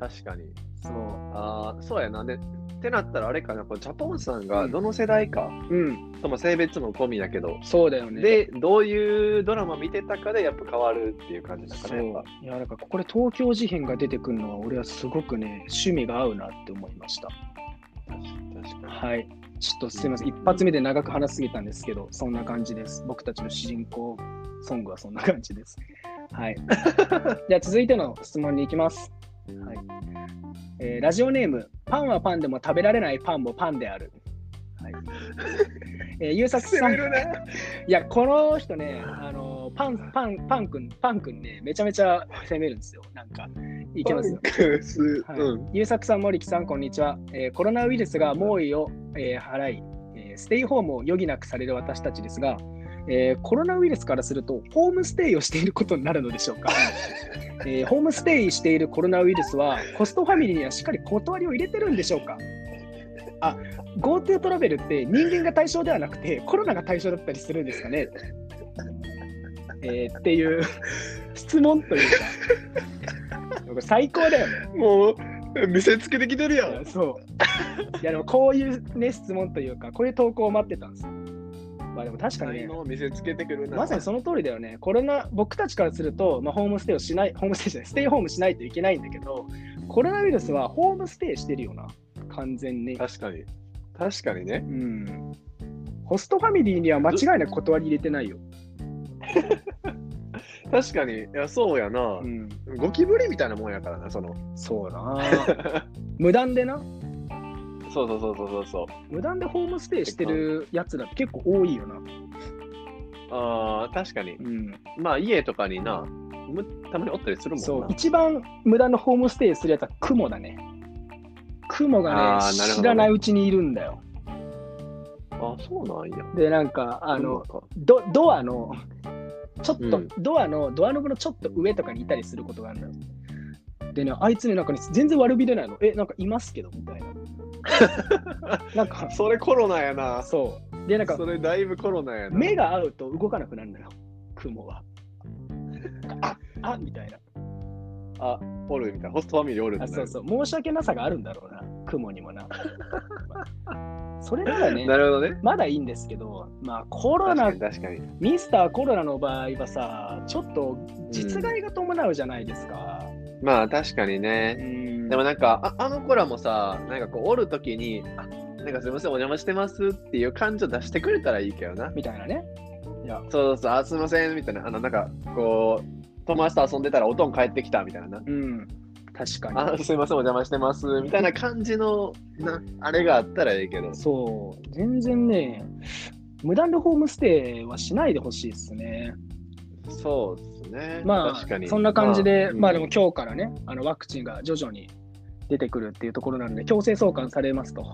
[SPEAKER 2] 確かに。
[SPEAKER 1] そう。
[SPEAKER 2] ああ、そうやな。で、ってなったらあれかな、こうジャポンさんがどの世代か、
[SPEAKER 1] うん、
[SPEAKER 2] とも性別も込みだけど、
[SPEAKER 1] そうだよね。
[SPEAKER 2] で、どういうドラマ見てたかでやっぱ変わるっていう感じだか
[SPEAKER 1] そう
[SPEAKER 2] ら、やっぱ。
[SPEAKER 1] いや、だからここで東京事変が出てくるのは、俺はすごくね、趣味が合うなって思いました。
[SPEAKER 2] 確かに。
[SPEAKER 1] はい。ちょっとすみません、一発目で長く話しすぎたんですけど、そんな感じです。僕たちの主人公ソングはそんな感じです。はい。じゃあ続いての質問に行きます。はいえーラジオネーム、パンはパンでも食べられないパンもパンである。はい えー、ゆうさくさん、い
[SPEAKER 2] ね。
[SPEAKER 1] や、この人ね、あのパン、パン、パンくん、パンくんね、めちゃめちゃ攻めるんですよ。なんか、いけますよ。
[SPEAKER 2] す
[SPEAKER 1] はい
[SPEAKER 2] うん。
[SPEAKER 1] ゆうさくさん、森木さん、こんにちは。えーコロナウイルスが猛威を、えー払い、えーステイホームを余儀なくされる私たちですが、えーコロナウイルスからすると、ホームステイをしていることになるのでしょうか？えーホームステイしているコロナウイルスは、ホストファミリーにはしっかり断りを入れてるんでしょうか？あ、GoTo トラベルって人間が対象ではなくて、コロナが対象だったりするんですかね？えーっていう質問というか、最高だよね。
[SPEAKER 2] もう、見せつけてきてるやん。
[SPEAKER 1] そう。いやでもこういうね、質問というか、こういう投稿を待ってたんですよ。まあでも確かにね、
[SPEAKER 2] 見せつけてくるな。
[SPEAKER 1] まさにその通りだよね。コロナ、僕たちからすると、まあ、ホームステイをしない、ホームステイじゃない、ステイホームしないといけないんだけど、コロナウイルスはホームステイしてるよな、完全に。
[SPEAKER 2] 確かに。確かにね
[SPEAKER 1] う。ん。ホストファミリーには間違いなく断り入れてないよ。
[SPEAKER 2] 確かに。いや、そうやな
[SPEAKER 1] う。ん。
[SPEAKER 2] ゴキブリみたいなもんやからな、その。
[SPEAKER 1] そうな。無断でな。
[SPEAKER 2] そうそうそうそうそうそう。
[SPEAKER 1] 無断でホームステイしてるやつだって結構多いよな。
[SPEAKER 2] ああ、確かに。
[SPEAKER 1] うん。
[SPEAKER 2] まあ、家とかにな、むたまにおったりするもんな。
[SPEAKER 1] そう、一番無駄なホームステイするやつはクモだね。クモがね、
[SPEAKER 2] あーなるほどね
[SPEAKER 1] 知らないうちにいるんだよ。
[SPEAKER 2] あそうなんや。
[SPEAKER 1] で、なんか、あの、
[SPEAKER 2] か
[SPEAKER 1] ドドアの、ちょっと、
[SPEAKER 2] うん
[SPEAKER 1] ドアの、ドアノブのちょっと上とかにいたりすることがあるのよ。でね、あいつね、なんかね、全然悪びれないの。え、なんかいますけど、みたいな。なんか、
[SPEAKER 2] それコロナやな。
[SPEAKER 1] そう。で、なんか
[SPEAKER 2] そ、れだいぶコロナやな。
[SPEAKER 1] 目が合うと動かなくなるのよ、雲は。ああみたいな。
[SPEAKER 2] あ、おるみたいな。ホストファミリーおるみた
[SPEAKER 1] あ
[SPEAKER 2] いな。
[SPEAKER 1] そうそう、申し訳なさがあるんだろうな、雲にもな。それならね、
[SPEAKER 2] なるほどね。
[SPEAKER 1] まだいいんですけど、まあコロナ。ミスターコロナの場合はさ、ちょっと実害が伴うじゃないですか。
[SPEAKER 2] まあ確かに
[SPEAKER 1] う
[SPEAKER 2] ね。
[SPEAKER 1] ん
[SPEAKER 2] でもなんか、ああの子らもさ、なんかこう、おるときに、あ、なんかすみません、お邪魔してますっていう感情出してくれたらいいけどな。
[SPEAKER 1] みたいなね。いや、
[SPEAKER 2] そうそうそう、あ、すみません、みたいな。あの、なんか、こう、友達と遊んでたらおとん帰ってきたみたいなな。
[SPEAKER 1] うん、確かに。
[SPEAKER 2] あ、すみません、お邪魔してます、みたいな感じの、な、あれがあったらいいけど。
[SPEAKER 1] そう、全然ね、無断でホームステイはしないでほしいですね。
[SPEAKER 2] そうですね。
[SPEAKER 1] ま
[SPEAKER 2] 確かに。
[SPEAKER 1] あ、そんな感じで、まあでも
[SPEAKER 2] うん
[SPEAKER 1] 今日からね、あのワクチンが徐々に出てくるっていうところなので、強制送還されますと。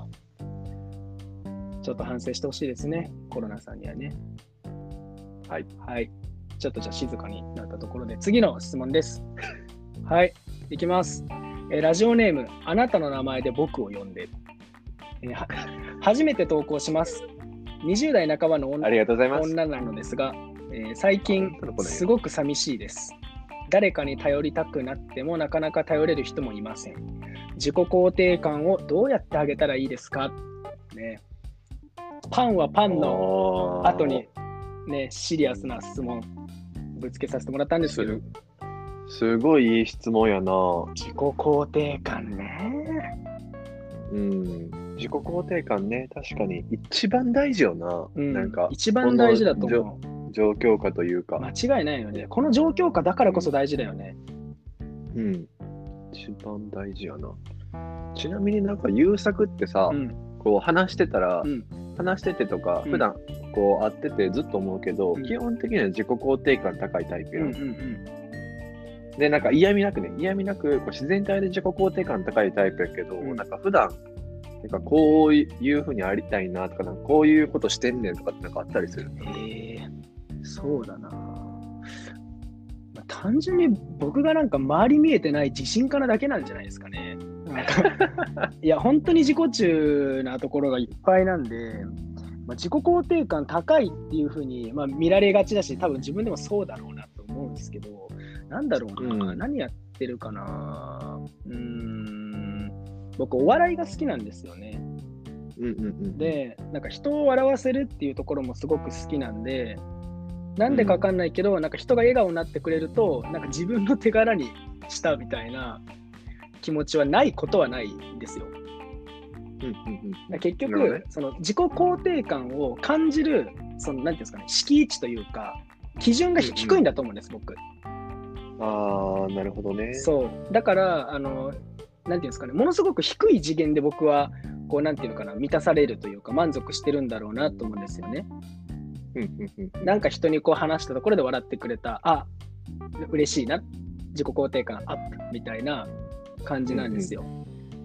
[SPEAKER 1] ちょっと反省してほしいですね、コロナさんにはね。
[SPEAKER 2] はい。
[SPEAKER 1] はい。ちょっとじゃあ静かになったところで、次の質問です。はい、いきます。えーラジオネーム、あなたの名前で僕を呼んで。えーは 初めて投稿します。20代半ばの女。女なのですが、えー最近すごく寂しいです。誰かに頼りたくなってもなかなか頼れる人もいません。自己肯定感をどうやってあげたらいいですか？ね。パンはパンの
[SPEAKER 2] の
[SPEAKER 1] 後にね、シリアスな質問ぶつけさせてもらったんですけど、
[SPEAKER 2] すごいいい質問やな。
[SPEAKER 1] 自己肯定感ね。
[SPEAKER 2] うん。自己肯定感ね、確かに一番大事よな。
[SPEAKER 1] うん、
[SPEAKER 2] なんか、
[SPEAKER 1] 一番大事だと思
[SPEAKER 2] 状況下というか。
[SPEAKER 1] う。間違いないよね。この状況下だからこそ大事だよね。
[SPEAKER 2] うん。一番大事やな。ちなみになんか優作ってさ、
[SPEAKER 1] うん。
[SPEAKER 2] こう話してたら、
[SPEAKER 1] うん
[SPEAKER 2] 話しててとか、
[SPEAKER 1] うん
[SPEAKER 2] 普段こう会っててずっと思うけど、
[SPEAKER 1] うん
[SPEAKER 2] 基本的には自己肯定感高いタイプやん。
[SPEAKER 1] うんうんうん。
[SPEAKER 2] で、なんか嫌味なくね、嫌味なくこう自然体で自己肯定感高いタイプやけど、
[SPEAKER 1] うん
[SPEAKER 2] なんか普段、なんかこういうふうにありたいなとか、なんかこういうことしてんねんとかってなんかあったりする。
[SPEAKER 1] ええそうだな。まあ単純に僕がなんか周り見えてない自信家なだけなんじゃないですかね。なんか いや、本当に自己中なところがいっぱいなんで、まあ、自己肯定感高いっていうふうに、まあ、見られがちだし、多分自分でもそうだろうなと思うんですけど、なんだろうな、
[SPEAKER 2] うん
[SPEAKER 1] 何やってるかな。うーん、僕、お笑いが好きなんですよね。
[SPEAKER 2] うんうんうん。
[SPEAKER 1] で、なんか人を笑わせるっていうところもすごく好きなんで、なんでかわかんないけど、なんか人が笑顔になってくれると、なんか自分の手柄にしたみたいな気持ちはないことはないんですよ。
[SPEAKER 2] うんうん
[SPEAKER 1] だから結局、その自己肯定感を感じる、そのなんていうんですかね、敷地というか、基準が低いんだと思うんです、僕。
[SPEAKER 2] うん。ああ、なるほどね。
[SPEAKER 1] そう。だから、あの、なんていうんですかね、ものすごく低い次元で僕は、こう、なんていうのかな、満たされるというか、満足してるんだろうなと思うんですよね。
[SPEAKER 2] うんうんうん。
[SPEAKER 1] なんか人にこう話したところで笑ってくれた、あ嬉しいな、自己肯定感アップみたいな感じなんですよ。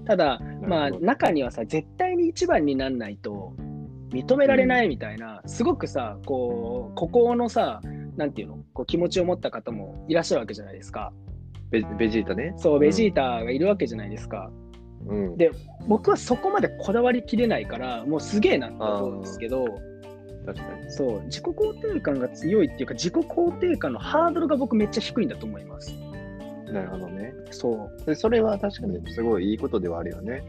[SPEAKER 1] ただ、まあ、中にはさ、絶対に一番になんないと認められないみたいな、すごくさ、こう、孤高のさ、なんていうの、こう気持ちを持った方もいらっしゃるわけじゃないですか。
[SPEAKER 2] ベベジータね。
[SPEAKER 1] そう、ベジータがいるわけじゃないですか。
[SPEAKER 2] うん。
[SPEAKER 1] で僕はそこまでこだわりきれないから、もうすげえなって思うんですけど、
[SPEAKER 2] 確かに。
[SPEAKER 1] そう、自己肯定感が強いっていうか、自己肯定感のハードルが僕めっちゃ低いんだと思います。
[SPEAKER 2] なるほどね。
[SPEAKER 1] そう、
[SPEAKER 2] でそれは確かにすごいいいことではあるよね。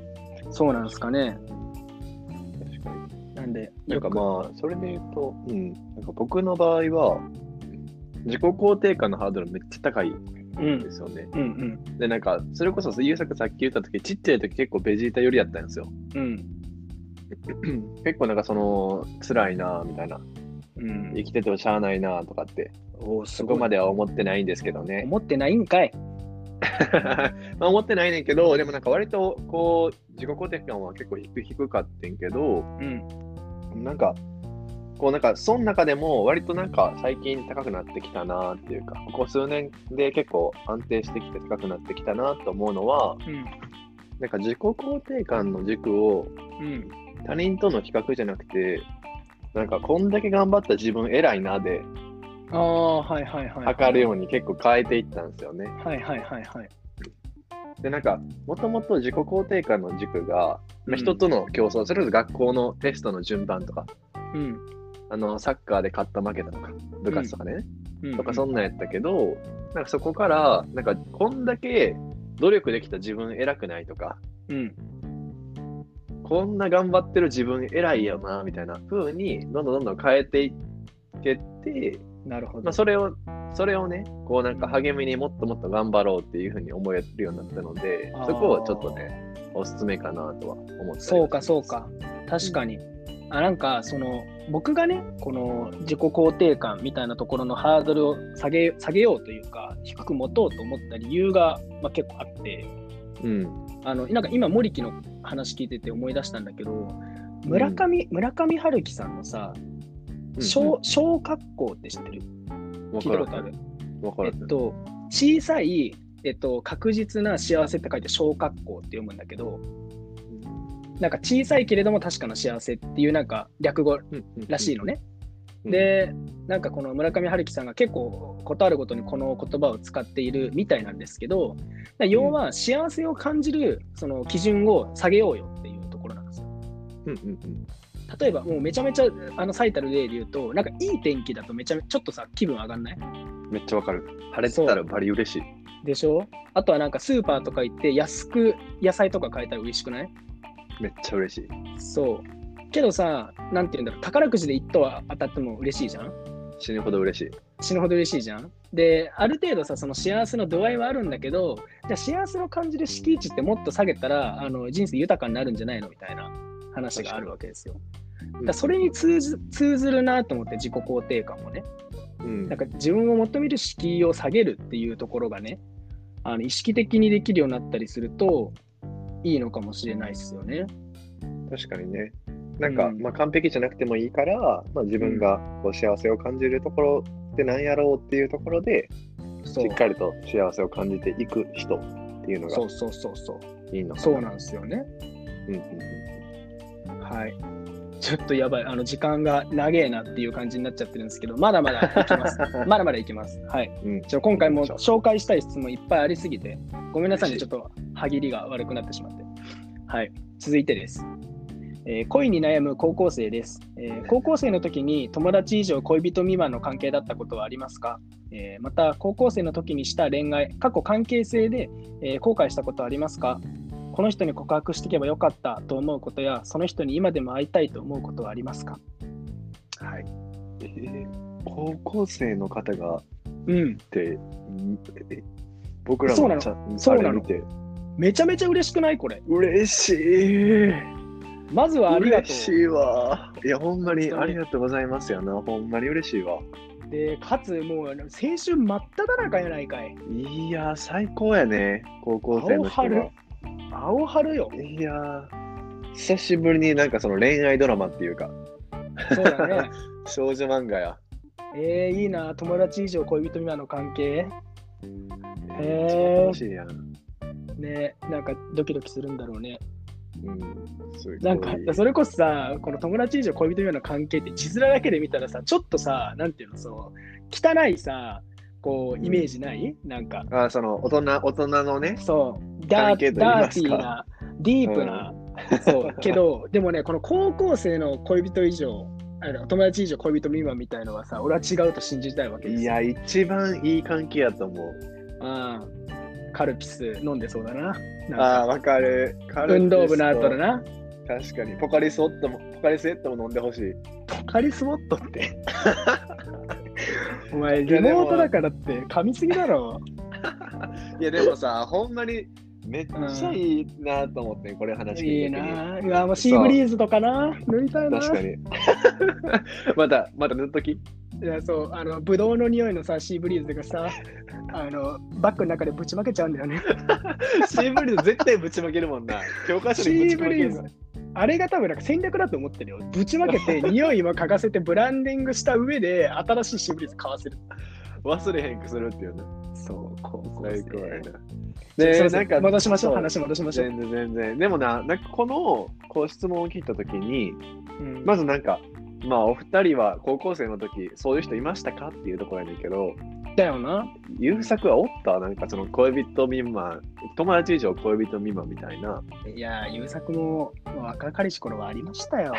[SPEAKER 1] そうなんですかね。
[SPEAKER 2] 確かに。
[SPEAKER 1] なんで、
[SPEAKER 2] なんか
[SPEAKER 1] よ
[SPEAKER 2] まあ、それで言うと、うん。なんか僕の場合は、自己肯定感のハードルめっちゃ高い
[SPEAKER 1] んん
[SPEAKER 2] で、すよね。
[SPEAKER 1] うん、うん、
[SPEAKER 2] で、なんか、それこそ、優作さっき言った時、ちっちゃい時結構ベジータ寄りやったんですよ。
[SPEAKER 1] うん、
[SPEAKER 2] 結構なんかその、辛いなみたいな。
[SPEAKER 1] うん。
[SPEAKER 2] 生きててもしゃあないなとかって、そこまでは思ってないんですけどね。
[SPEAKER 1] 思ってないんかい。
[SPEAKER 2] まあ思ってないねんけど、でもなんか割とこう、自己肯定感は結構低低かってんけど、
[SPEAKER 1] うん、
[SPEAKER 2] なんか、こうなんか、その中でも割となんか最近高くなってきたなっていうか、ここ数年で結構安定してきて高くなってきたなと思うのは、
[SPEAKER 1] うん、
[SPEAKER 2] なんか自己肯定感の軸を
[SPEAKER 1] うん。
[SPEAKER 2] 他人との比較じゃなくて、なんかこんだけ頑張った自分偉いなで
[SPEAKER 1] ああ、はいはいはい。
[SPEAKER 2] 測るように結構変えていったんですよね。
[SPEAKER 1] はいはいはいはい。
[SPEAKER 2] で、なんか、もともと自己肯定感の軸が、人との競争、それこそ学校のテストの順番とか、
[SPEAKER 1] うん。
[SPEAKER 2] あの、サッカーで勝った負けたとか、部活とかね、
[SPEAKER 1] うん。
[SPEAKER 2] とかそんなんやったけど、なんかそこから、なんか、こんだけ努力できた自分偉くないとか、
[SPEAKER 1] うん。
[SPEAKER 2] こんな頑張ってる自分偉いよな、みたいな風に、どんどんどんどん変えていけて、
[SPEAKER 1] なるほど。
[SPEAKER 2] まあ、それを、それをね、こうなんか励みにもっともっと頑張ろうっていうふうに思えるようになったのでそこをちょっとね、おすすめかなとは思って
[SPEAKER 1] そうか、そうか。確かに。あなんか、その、僕がね、この自己肯定感みたいなところのハードルを下げ下げようというか、低く持とうと思った理由が、まあ、結構あって、
[SPEAKER 2] うん。
[SPEAKER 1] あのなんか今、森木の話聞いてて思い出したんだけど、村上、村上春樹さんのさ、小小格好って知ってる？
[SPEAKER 2] わ
[SPEAKER 1] 聞いたことある？えっと、小さい、えっと、確実な幸せって書いて小格好って読むんだけど、なんか小さいけれども確かな幸せっていうなんか略語らしいのね。
[SPEAKER 2] うん、
[SPEAKER 1] で、なんかこの村上春樹さんが結構ことあるごとにこの言葉を使っているみたいなんですけど、要は幸せを感じるその基準を下げようよっていうところなんですよ。
[SPEAKER 2] うんうん
[SPEAKER 1] 例えばもうめちゃめちゃあの最たる例で言うと、なんかいい天気だとめちゃめちょっとさ気分上がんない？
[SPEAKER 2] うん。めっちゃわかる。晴れてたらバリ嬉しい。
[SPEAKER 1] でしょ？あとはなんかスーパーとか行って安く野菜とか買えたら嬉しくない？
[SPEAKER 2] めっちゃ嬉しい。
[SPEAKER 1] そう。けどさ、なんて言うんだろう、宝くじで1等は当たっても嬉しいじゃん？
[SPEAKER 2] 死ぬほど嬉しい。
[SPEAKER 1] 死ぬほど嬉しいじゃん？で、ある程度さ、その幸せの度合いはあるんだけど、じゃあ幸せを感じる敷地ってもっと下げたら、あの人生豊かになるんじゃないの？みたいな話があるわけですよ。だからそれに通ず通ずるなと思って、自己肯定感もね。
[SPEAKER 2] うん
[SPEAKER 1] なんか自分を求める敷居を下げるっていうところがね、あの意識的にできるようになったりすると、いいのかもしれないですよね。
[SPEAKER 2] 確かにね。なんか、
[SPEAKER 1] うん
[SPEAKER 2] まあ、完璧じゃなくてもいいから、まあ、自分がこう幸せを感じるところって何やろうっていうところで、しっかりと幸せを感じていく人っていうのが
[SPEAKER 1] そうそうそうそう。
[SPEAKER 2] いいのかな。
[SPEAKER 1] そうなんですよね。
[SPEAKER 2] うんうん
[SPEAKER 1] はい。ちょっとやばい。あの、時間が長えなっていう感じになっちゃってるんですけど、まだまだいきます。まだまだいきます。はい。
[SPEAKER 2] うんうん
[SPEAKER 1] ちょ今回も紹介したい質問いっぱいありすぎて、ごめんなさいね。ちょっと歯切りが悪くなってしまって。はい。続いてです。えー恋に悩む高校生です、えー高校生の時に友達以上恋人未満の関係だったことはありますか、えーまた、高校生の時にした恋愛、過去関係性で、えー後悔したことはありますか？この人に告白していけばよかったと思うことや、その人に今でも会いたいと思うことはありますか？はい。
[SPEAKER 2] えー高校生の方がっ
[SPEAKER 1] うん。
[SPEAKER 2] て、んえ僕ら
[SPEAKER 1] そうなの
[SPEAKER 2] もちゃん
[SPEAKER 1] そうなのめちゃめちゃ嬉しくない？これ。
[SPEAKER 2] 嬉しい。
[SPEAKER 1] まずはありがと
[SPEAKER 2] 嬉しいわ。いや、ほんまにありがとうございますよな。ほんまに嬉しいわ。
[SPEAKER 1] う。で、かつもう、青春真っ只中やないかい。
[SPEAKER 2] いや、最高やね。高校生の人は。
[SPEAKER 1] 青春よ。
[SPEAKER 2] いや、久しぶりになんかその恋愛ドラマっていうか、
[SPEAKER 1] そうだね。
[SPEAKER 2] 少女漫画や。
[SPEAKER 1] えー、いいな。友達以上恋人未満の関係。へー
[SPEAKER 2] 楽しいやん。
[SPEAKER 1] ね、なんかドキドキするんだろうね。
[SPEAKER 2] うん。すごい
[SPEAKER 1] なんか、それこそさ、この友達以上恋人未満の関係って字面だけで見たらさ、ちょっとさ、なんていうの、その、汚いさ、こう、イメージない、なんか、
[SPEAKER 2] あ、その、大人、大人のね。
[SPEAKER 1] そう、ダーティーな、ディープな、そう、けど、でもね、この高校生の恋人以上、あの友達以上恋人未満みたいのはさ、俺は違うと信じたいわけですよ。
[SPEAKER 2] いや、一番いい関係やと思う。
[SPEAKER 1] ああカルピス飲んでそうだな。なん
[SPEAKER 2] ああ、
[SPEAKER 1] か
[SPEAKER 2] わかる。
[SPEAKER 1] 運動部の後だな。
[SPEAKER 2] 確かに。ポカリスオットも、ポカリスエットも飲んでほしい。
[SPEAKER 1] ポカリスモットって？お前、リモートだからって噛みすぎだろ。
[SPEAKER 2] いや、でもさ、ほんまにめっちゃいいなと思って、これ話聞
[SPEAKER 1] いい
[SPEAKER 2] いてて。
[SPEAKER 1] な。うわ、もうシーブリーズとかな。塗りたいな。
[SPEAKER 2] 確かに。まだ、まだ塗っとき？
[SPEAKER 1] いや、そう、あの、ブドウの匂いのさ、シーブリーズがさ、あの、バッグの中でぶちまけちゃうんだよね。
[SPEAKER 2] シーブリーズ絶対ぶちまけるもんな。教科書
[SPEAKER 1] シ
[SPEAKER 2] にぶち
[SPEAKER 1] ーブリーズ
[SPEAKER 2] まける。
[SPEAKER 1] あれが多分なんか戦略だと思ってるよ。ぶちまけて、匂いも嗅がせて、ブランディングした上で、新しいシーブリーズ買わせる。
[SPEAKER 2] 忘れへんくするっていうね。
[SPEAKER 1] そう、高校
[SPEAKER 2] 最
[SPEAKER 1] 生
[SPEAKER 2] 高やな。んか
[SPEAKER 1] 戻しましょう話戻しましょう。
[SPEAKER 2] 全然全然。でもな、なんかこのこう質問を聞いたときに、
[SPEAKER 1] うん
[SPEAKER 2] まずなんか、まあお二人は高校生の時そういう人いましたかっていうところやねんけど、
[SPEAKER 1] たよな。
[SPEAKER 2] 優作はおった？なんかその恋人未満、友達以上恋人未満みたいな。
[SPEAKER 1] いや、優作も若かりし頃はありましたよ。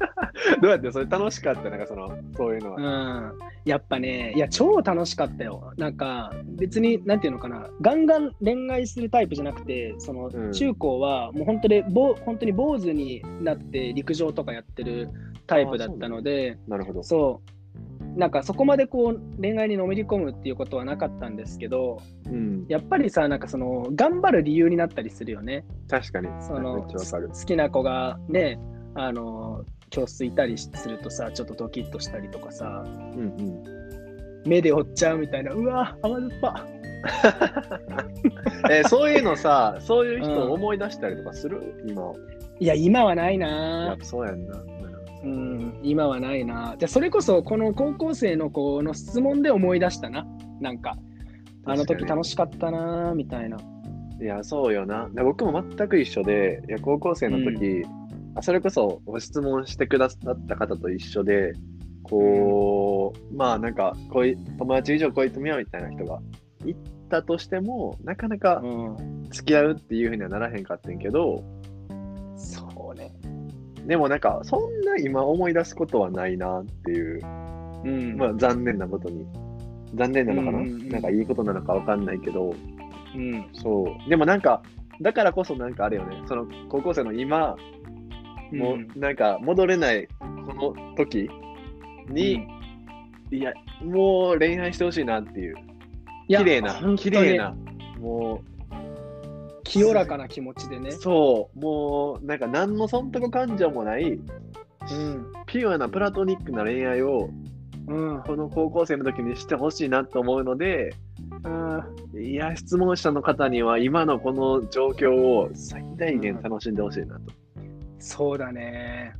[SPEAKER 2] どうやってそれ楽しかった？なんかその、そういうの
[SPEAKER 1] う
[SPEAKER 2] は。
[SPEAKER 1] ん。やっぱね、いや、超楽しかったよ。なんか、別に、なんていうのかな、ガンガン恋愛するタイプじゃなくて、その、
[SPEAKER 2] うん
[SPEAKER 1] 中高は、もう本当に、ぼ本当に坊主になって陸上とかやってるタイプだったので、
[SPEAKER 2] なるほど。
[SPEAKER 1] そう。なんかそこまでこう恋愛にのめり込むっていうことはなかったんですけど、
[SPEAKER 2] うん。
[SPEAKER 1] やっぱりさ、なんかその頑張る理由になったりするよね。
[SPEAKER 2] 確かに。め
[SPEAKER 1] その好。きな子がね、あの教室いたりするとさ、ちょっとドキッとしたりとかさ、
[SPEAKER 2] うんうん。
[SPEAKER 1] 目で追っちゃうみたいな、うわ、甘酸っぱ。
[SPEAKER 2] えーそういうのさ、そういう人を思い出したりとかする、今。
[SPEAKER 1] いや、今はない
[SPEAKER 2] や
[SPEAKER 1] な
[SPEAKER 2] っ。ぱそうやんな。
[SPEAKER 1] うん、今はないな。じゃあそれこそ、この高校生の子の質問で思い出したな。なんか、あの時楽
[SPEAKER 2] し
[SPEAKER 1] しかったな、みたいな。
[SPEAKER 2] いや、そうよな。で僕も全く一緒で、いや高校生の時、あそれこそご質問してくださった方と一緒で、こう、まあなんか恋、友達以上恋人みようみたいな人がいったとしても、なかなか
[SPEAKER 1] うん、
[SPEAKER 2] 付き合うっていうふうにはならへんかってんけど。でもなんか、そんな今思い出すことはないなっていう、
[SPEAKER 1] うん、
[SPEAKER 2] まあ残念なことに。残念なのかな、
[SPEAKER 1] うんうんうん。
[SPEAKER 2] なんかいいことなのかわかんないけど、
[SPEAKER 1] うん、
[SPEAKER 2] そう。でもなんか、だからこそなんかあれよね、その高校生の今、も
[SPEAKER 1] うん。
[SPEAKER 2] うなんか戻れないこの時に、いや、もう恋愛してほしいなっていう、綺麗な綺麗な、も
[SPEAKER 1] 清らかな気持ちで
[SPEAKER 2] う、
[SPEAKER 1] ね。
[SPEAKER 2] そう、もうなんか何の損得感情もない、
[SPEAKER 1] うん、
[SPEAKER 2] ピュアなプラトニックな恋愛を
[SPEAKER 1] うん、
[SPEAKER 2] この高校生の時にしてほしいなと思うので、いや、質問者の方には今のこの状況を最大限楽しんでほしいなと。
[SPEAKER 1] そうだね。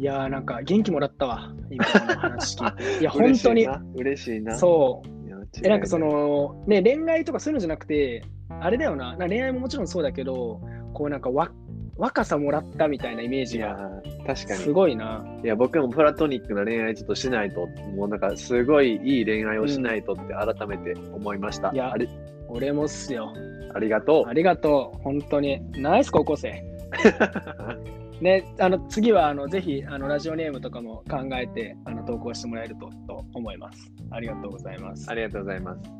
[SPEAKER 1] いやーなんか元気もらったわ、今この話聞いて。いや、本当に。
[SPEAKER 2] 嬉しいな。
[SPEAKER 1] そう。
[SPEAKER 2] いや
[SPEAKER 1] え、なんかそ、の、ね、恋愛とかそういうのじゃなくて、あれだよな、な恋愛ももちろんそうだけど、こうなんかわ若さもらったみたいなイメー
[SPEAKER 2] いや
[SPEAKER 1] ジが
[SPEAKER 2] 確かに。
[SPEAKER 1] すごいな。
[SPEAKER 2] いや、僕もプラトニックな恋愛ちょっとしないと、もうなんかすごいいい恋愛をしないとって改めて思いました。
[SPEAKER 1] いや
[SPEAKER 2] あり
[SPEAKER 1] 俺もっすよ。
[SPEAKER 2] ありがと
[SPEAKER 1] ありがとう、本当に。ナイス高校生。ね、あの次はあのぜひあのラジオネームとかも考えてあの投稿してもらえるとと思います。ありがとうございます
[SPEAKER 2] う。あ。りがとうございます。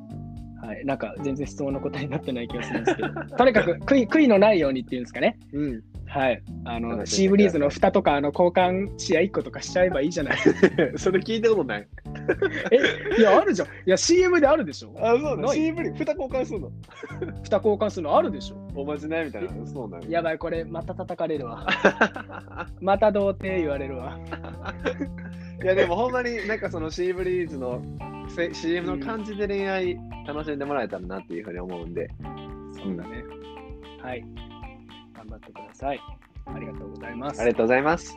[SPEAKER 1] はい、なんか全然質問の答えになってない気がするんですけど、とにかく悔い悔いのないようにっていうんですかね。
[SPEAKER 2] うん。
[SPEAKER 1] はい。あの、シーブリーズの蓋とか、あの、交換試合1個とかしちゃえばいいじゃない。
[SPEAKER 2] それ聞いたことない。
[SPEAKER 1] え、いや、あるじゃん。いや、CM であるでしょ。
[SPEAKER 2] あ、そう
[SPEAKER 1] ない
[SPEAKER 2] CM に蓋交換するの？
[SPEAKER 1] 蓋交換するの？あるでしょ。
[SPEAKER 2] おまじないみたいな。そうなの。
[SPEAKER 1] やばい、これ、また叩かれるわ。また童貞言われるわ。
[SPEAKER 2] いやでもほんまになんかそのシーブリーズのせ CM の感じで恋愛楽しんでもらえたらなっていうふうに思うんで。
[SPEAKER 1] そうだね。はい。頑張ってください。ありがとうございます
[SPEAKER 2] あり。がとうございます。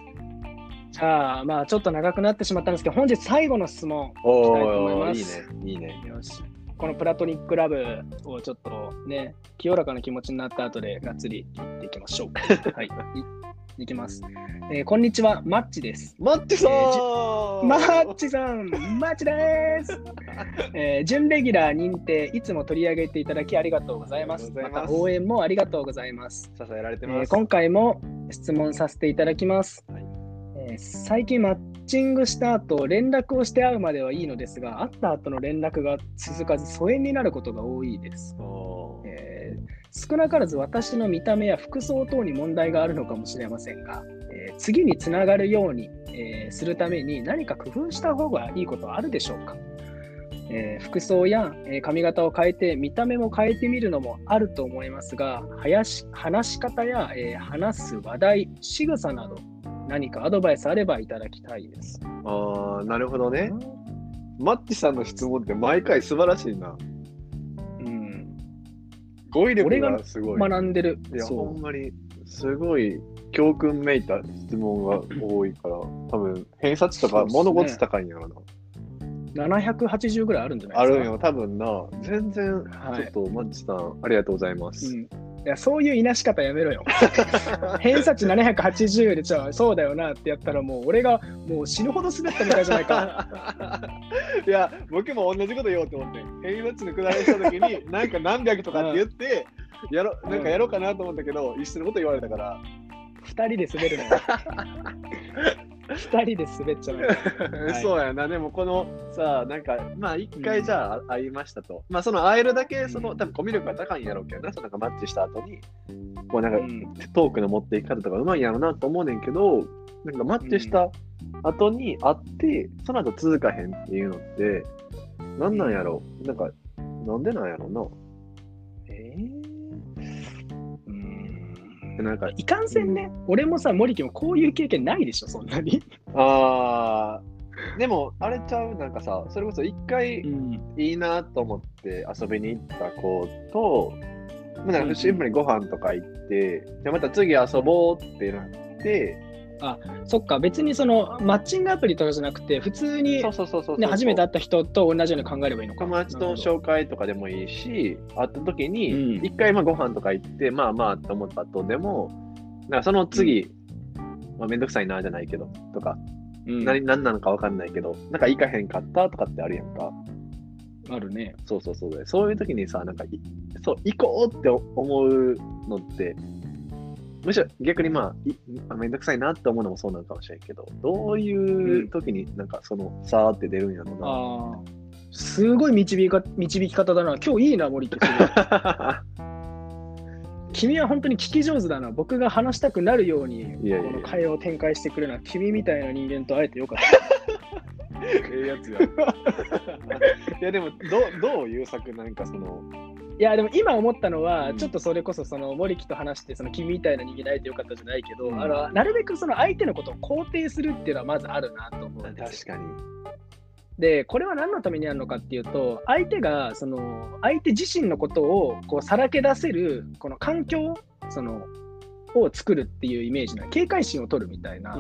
[SPEAKER 1] じゃあ、まあ、ちょっと長くなってしまったんですけど、本日最後の質問。
[SPEAKER 2] お
[SPEAKER 1] いきたいと思い
[SPEAKER 2] おー、いい
[SPEAKER 1] ます
[SPEAKER 2] ね。いいね。
[SPEAKER 1] よし。このプラトニックラブをちょっとね、清らかな気持ちになった後でがっつりいっていきましょう。はい。いいきます、えーこんにちは、マッチです。
[SPEAKER 2] マッチさん、
[SPEAKER 1] マッチさん、マッチです、えー準レギュラー認定、いつも取り上げていただきありがとうございます。
[SPEAKER 2] ま
[SPEAKER 1] ますた応援もありがとうございます。
[SPEAKER 2] 支えられて
[SPEAKER 1] えー
[SPEAKER 2] ます。
[SPEAKER 1] 今回も質問させていただきます、
[SPEAKER 2] はい
[SPEAKER 1] えー最近マッチングした後連絡をして会うまではいいのですが会った後の連絡が続かず疎遠になることが多いです、えー少なからず私の見た目や服装等に問題があるのかもしれませんが、えー次につながるように、えーするために何か工夫した方がいいことはあるでしょうか、えー服装や、えー髪型を変えて見た目も変えてみるのもあると思いますが話し話し方や、えー話す話題仕草など何かアドバイスあればいただきたいです。
[SPEAKER 2] あーなるほどね。マッチさんの質問って毎回素晴らしいな。
[SPEAKER 1] うん、
[SPEAKER 2] 語彙力
[SPEAKER 1] 俺が
[SPEAKER 2] がすごい。
[SPEAKER 1] 学んでる。
[SPEAKER 2] いや、
[SPEAKER 1] そ
[SPEAKER 2] ほんまに、すごい教訓めいた質問が多いから、多分偏差値とか物事高いんやろな。
[SPEAKER 1] う780ぐらいあるんじゃないですか？
[SPEAKER 2] あるんよ、多分な。全然、
[SPEAKER 1] はい
[SPEAKER 2] ちょっとマッチさん、ありがとうございます。
[SPEAKER 1] うん、いやそういういなし方やめろよ。偏差値780でじゃあそうだよなってやったらもう俺がもう死ぬほど滑ったみたいじゃないか。
[SPEAKER 2] いや、僕も同じこと言おうと思って、偏差値の下りしたときに、なんか何百とかって言って、やろなんかやろうかなと思ったけど、一緒のこと言われたから、
[SPEAKER 1] 二人で滑るの。よ。二人で滑っちゃう。のよ。い。
[SPEAKER 2] そうやな、でもこのさ、なんか、まあ一回じゃあ会いましたと。まあその会えるだけ、その、多分コミュ力が高いんやろうけどな、そのなんかマッチした後に、こうなんか、
[SPEAKER 1] うん。
[SPEAKER 2] トークの持っていき方とかうまいんやろうなと思うねんけど、なんかマッチした後に会って、その後続かへんっていうのって、なんなんやろう？なんか、なんでなんやろうな？
[SPEAKER 1] えーうん。
[SPEAKER 2] なんか、
[SPEAKER 1] いかんせんね、俺もさ、森木もこういう経験ないでしょ、そんなに。
[SPEAKER 2] あー、でも、あれちゃう、なんかさ、それこそ一回
[SPEAKER 1] ん。
[SPEAKER 2] いいなと思って遊びに行った子と、まあなんかシンプルにご飯とか行って、じゃあまた次遊ぼうってなって、
[SPEAKER 1] そっか、別にそのマッチングアプリとかじゃなくて、普通に、
[SPEAKER 2] そうそうそうそうそう、
[SPEAKER 1] ね、初めて会った人と同じように考えればいいのか。
[SPEAKER 2] 友達との紹介とかでもいいし、会った時
[SPEAKER 1] う
[SPEAKER 2] に、
[SPEAKER 1] ん
[SPEAKER 2] 一回まあご飯とか行って、まあまあと思った後でも、なんかその次、まあめんどくさいなじゃないけど、とか、
[SPEAKER 1] うん
[SPEAKER 2] 何何なのかわかんないけど、なんか行かへんかったとかってあるやんか。
[SPEAKER 1] あるね。
[SPEAKER 2] そうそうそう。そういう時にさ、なんかい、そう、行こうって思うのって、むしろ逆にまあ、いあめんどくさいなって思うのもそうなのかもしれんけど、どういう時になんかその、さーって出るんやろうな。
[SPEAKER 1] ああ。すごい導か導き方だな。今日いいな、森木。すごい君は本当に聞き上手だな。僕が話したくなるように、
[SPEAKER 2] いやいや
[SPEAKER 1] この会話を展開してくれるのは、君みたいな人間と会えてよかった。
[SPEAKER 2] ええやつや。いやでも、どう、どういう作なんかその、
[SPEAKER 1] いやでも今思ったのは、
[SPEAKER 2] うん
[SPEAKER 1] ちょっとそれこそその森木と話してその君みたいな人間に会えてよかったじゃないけど、
[SPEAKER 2] うん
[SPEAKER 1] あのなるべくその相手のことを肯定するっていうのはまずあるなと思うんですよ。
[SPEAKER 2] 確かに。
[SPEAKER 1] でこれは何のためにあるのかっていうと相手がその相手自身のことをこうさらけ出せるこの環境そのを作るっていうイメージな警戒心を取るみたいな。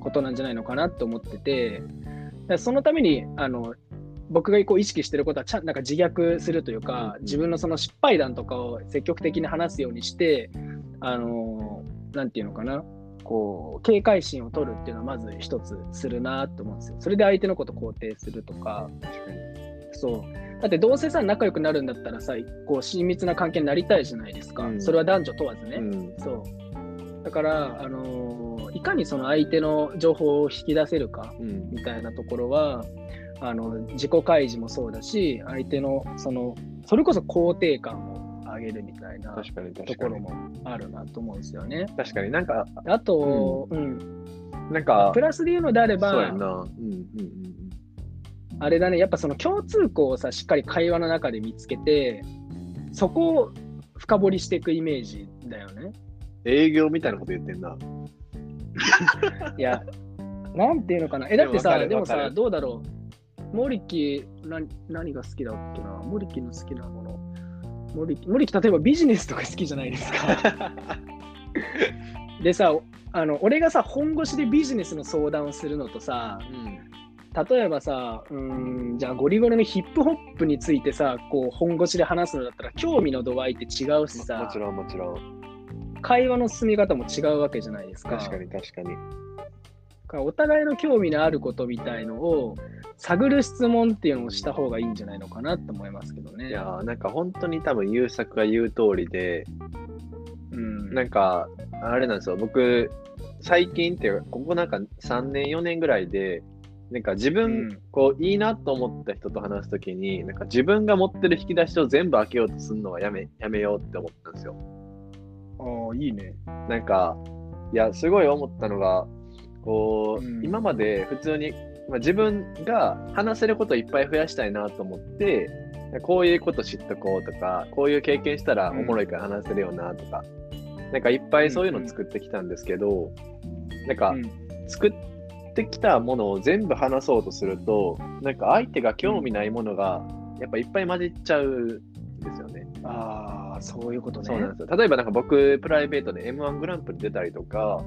[SPEAKER 1] ことなんじゃないのかなと思ってて、そのためにあの僕がこう意識してることはちゃんなんか自虐するというか、
[SPEAKER 2] うん
[SPEAKER 1] 自分のその失敗談とかを積極的に話すようにして、あのなんていうのかな、こう警戒心を取るっていうのはまず一つするなと思うんですよ。それで相手のことを肯定するとか。そう。だってどうせさ、仲良くなるんだったらさ、こう親密な関係になりたいじゃないですか。
[SPEAKER 2] うん
[SPEAKER 1] それは男女問わずね。
[SPEAKER 2] うん。
[SPEAKER 1] そう。だから、あのーいかにその相手の情報を引き出せるか
[SPEAKER 2] うん。
[SPEAKER 1] みたいなところは、あの自己開示もそうだし、相手のその、それこそ肯定感を上げるみたいなと。ころもあるなと思うんですよね。
[SPEAKER 2] 確かになんか、
[SPEAKER 1] あと、うん、
[SPEAKER 2] なんか
[SPEAKER 1] プ、ラスで言うのであれば、
[SPEAKER 2] そうやな。うんうんうん
[SPEAKER 1] あれだね、やっぱその共通項をさ、しっかり会話の中で見つけて、そこを深掘りしていくイメージだよね。
[SPEAKER 2] 営業みたいなこと言ってんな。
[SPEAKER 1] いや、なんていうのかな。え、だってさ、
[SPEAKER 2] でも
[SPEAKER 1] さ、どうだろう。森木、な何が好きだっけな？森木の好きなもの。森木、森木例えばビジネスとか好きじゃないですか。でさ、あの俺がさ、本腰でビジネスの相談をするのとさ、例えばさ、うーん、じゃあゴリゴリのヒップホップについてさ、こう本腰で話すのだったら興味の度合いって違うし
[SPEAKER 2] も
[SPEAKER 1] さ
[SPEAKER 2] もち、ろんもちろん。
[SPEAKER 1] 会話の進み方も違うわけじゃないですか。
[SPEAKER 2] 確かに確かに。
[SPEAKER 1] お互いの興味のあることみたいのを探る質問っていうのをした方がいいんじゃないのかなと思いますけどね。
[SPEAKER 2] いやーなんか本当に多分優作が言う通りで、
[SPEAKER 1] うん、
[SPEAKER 2] なんか、あれなんですよ、僕、最近っていうか、ここなんか3年、4年ぐらいで、なんか自分、
[SPEAKER 1] うん
[SPEAKER 2] こう、いいなと思った人と話すときに、なんか自分が持ってる引き出しを全部開けようとするのはやめ、やめようって思ったんですよ。
[SPEAKER 1] ああ、いいね。
[SPEAKER 2] なんか、いや、すごい思ったのが、こう、
[SPEAKER 1] うん
[SPEAKER 2] 今まで普通に、まあ、自分が話せることをいっぱい増やしたいなと思って、こういうこと知っとこうとか、こういう経験したらおもろいから話せるよなとか、なんかいっぱいそういうの作ってきたんですけど、なんか
[SPEAKER 1] うん
[SPEAKER 2] 作ってきたものを全部話そうとすると、なんか相手が興味ないものがやっぱいっぱい混じっちゃうんですよね。
[SPEAKER 1] ああ、そういうことね。
[SPEAKER 2] そうなんですよ。例えばなんか僕、プライベートで M1 グランプリ出たりとか、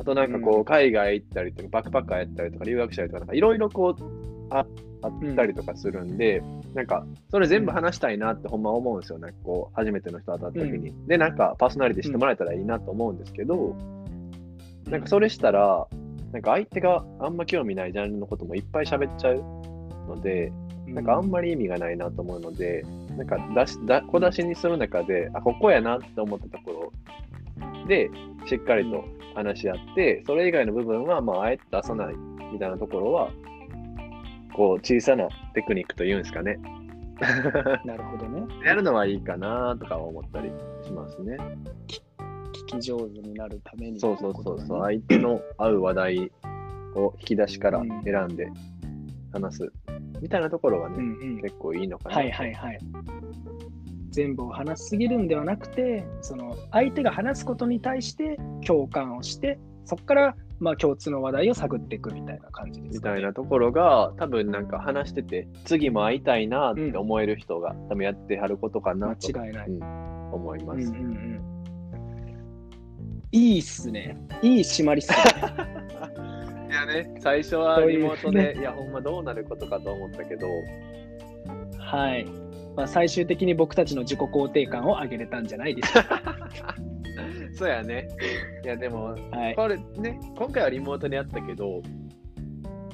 [SPEAKER 2] あとなんかこう、
[SPEAKER 1] うん
[SPEAKER 2] 海外行ったりとか、バックパッカーやったりとか、留学したりとか、なんかいろいろこう、ああったりとかするんで、なんか、それ全部話したいなってほんま思うんですよね。こう、初めての人当たった時に。で、なんか、パーソナリティしてもらえたらいいなと思うんですけど、なんかそれしたら、なんか相手があんま興味ないジャンルのこともいっぱい喋っちゃうので、なんかあんまり意味がないなと思うので、なんか出しだ小出しにする中で、あ、ここやなって思ったところで、しっかりと話し合って、それ以外の部分は、まあ、あえて出さないみたいなところは、こう、小さなテクニックというんですかね。
[SPEAKER 1] なるほどね。
[SPEAKER 2] やるのはいいかなとか思ったりしますね。
[SPEAKER 1] 聞き上手になるために。
[SPEAKER 2] そうそうそうそう、
[SPEAKER 1] う。
[SPEAKER 2] 相手の合う話題を引き出しから選んで話すみたいなところはね、
[SPEAKER 1] うんうん。
[SPEAKER 2] 結構いいのかな。
[SPEAKER 1] はいはいはい。全部を話しすぎるんではなくて、その相手が話すことに対して共感をして、そこからまあ共通の話題を探っていくみたいな感じですね。
[SPEAKER 2] たいなところが、多分なんか話してて、次も会いたいなって思える人が、多分やってはることかなと
[SPEAKER 1] 間違いない。
[SPEAKER 2] うん思います。
[SPEAKER 1] うんうんうん。いいっすね。いい締まりっすね。
[SPEAKER 2] いやね、最初はリモートで、いや、ほんまどうなることかと思ったけど、
[SPEAKER 1] はい。まあ、最終的に僕たちの自己肯定感を上げれたんじゃないでしょうか。
[SPEAKER 2] そうやね。いや、でも、
[SPEAKER 1] はい。
[SPEAKER 2] これね、今回はリモートでやったけど、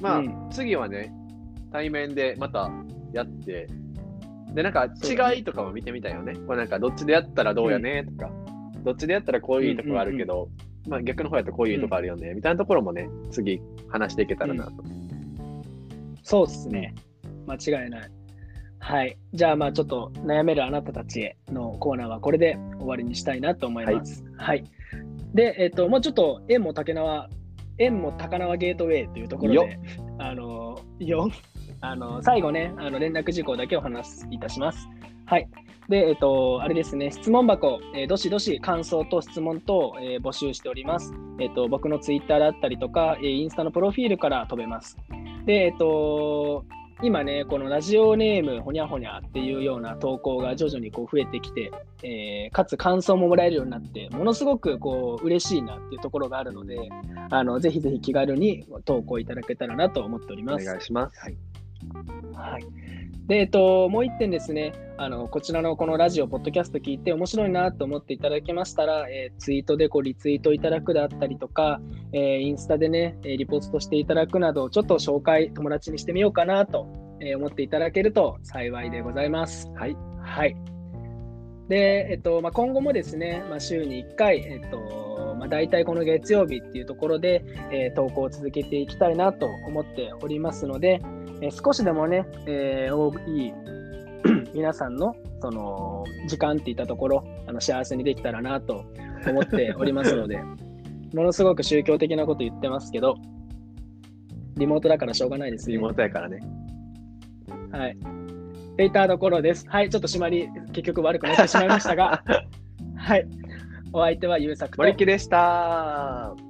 [SPEAKER 2] まあ、
[SPEAKER 1] うん
[SPEAKER 2] 次はね、対面でまたやって、で、なんか違いとかも見てみたいよね。これなんかどっちでやったらどうやねとか、どっちでやったらこういうとこがあるけど、まあ逆の方やったらこういうとこあるよね、みたいなところもね、次話していけたらなと。
[SPEAKER 1] そうっすね。間違いない。はい。じゃあ、まあちょっと悩めるあなたたちへのコーナーはこれで終わりにしたいなと思います。はい。で、えっ、と、もうちょっと縁も竹縄、縁も高輪ゲートウェイというところ
[SPEAKER 2] よ
[SPEAKER 1] で、あの、よ、あの、最後ね、あの連絡事項だけお話しいたします。はい。で、えっ、と、あれですね、質問箱、えーどしどし感想と質問等、えー募集しております。えっ、と、僕のツイッターだったりとか、えーインスタのプロフィールから飛べます。で、えっ、と、今ね、このラジオネームほにゃほにゃっていうような投稿が徐々にこう増えてきて、えーかつ感想ももらえるようになって、ものすごくこう嬉しいなっていうところがあるので、あのぜひぜひ気軽に投稿いただけたらなと思っており
[SPEAKER 2] お
[SPEAKER 1] ます。
[SPEAKER 2] 願いします。
[SPEAKER 1] はいはい。で、えっと、もう一点ですね、あの、こちらのこのラジオ、ポッドキャスト聞いて面白いなと思っていただけましたら、えーツイートでこうリツイートいただくだったりとか、えーインスタでね、リポストしていただくなど、ちょっと紹介、友達にしてみようかなと、思っていただけると幸いでございます。
[SPEAKER 2] はい。
[SPEAKER 1] はい。で、えっと、まあ、今後もですね、まあ、週に1回、えっと、まあ、大体この月曜日っていうところで、えー投稿を続けていきたいなと思っておりますので、えー少しでもね、えー多い 皆さんのその時間っていったところ、あの幸せにできたらなと思っておりますので、ものすごく宗教的なこと言ってますけど、リモートだからしょうがないですね。
[SPEAKER 2] リモートやからね。
[SPEAKER 1] はい。っていったところです。はい、ちょっと締まり、結局悪くなってしまいましたが、はい。お相手はゆうさくと
[SPEAKER 2] 森木でした。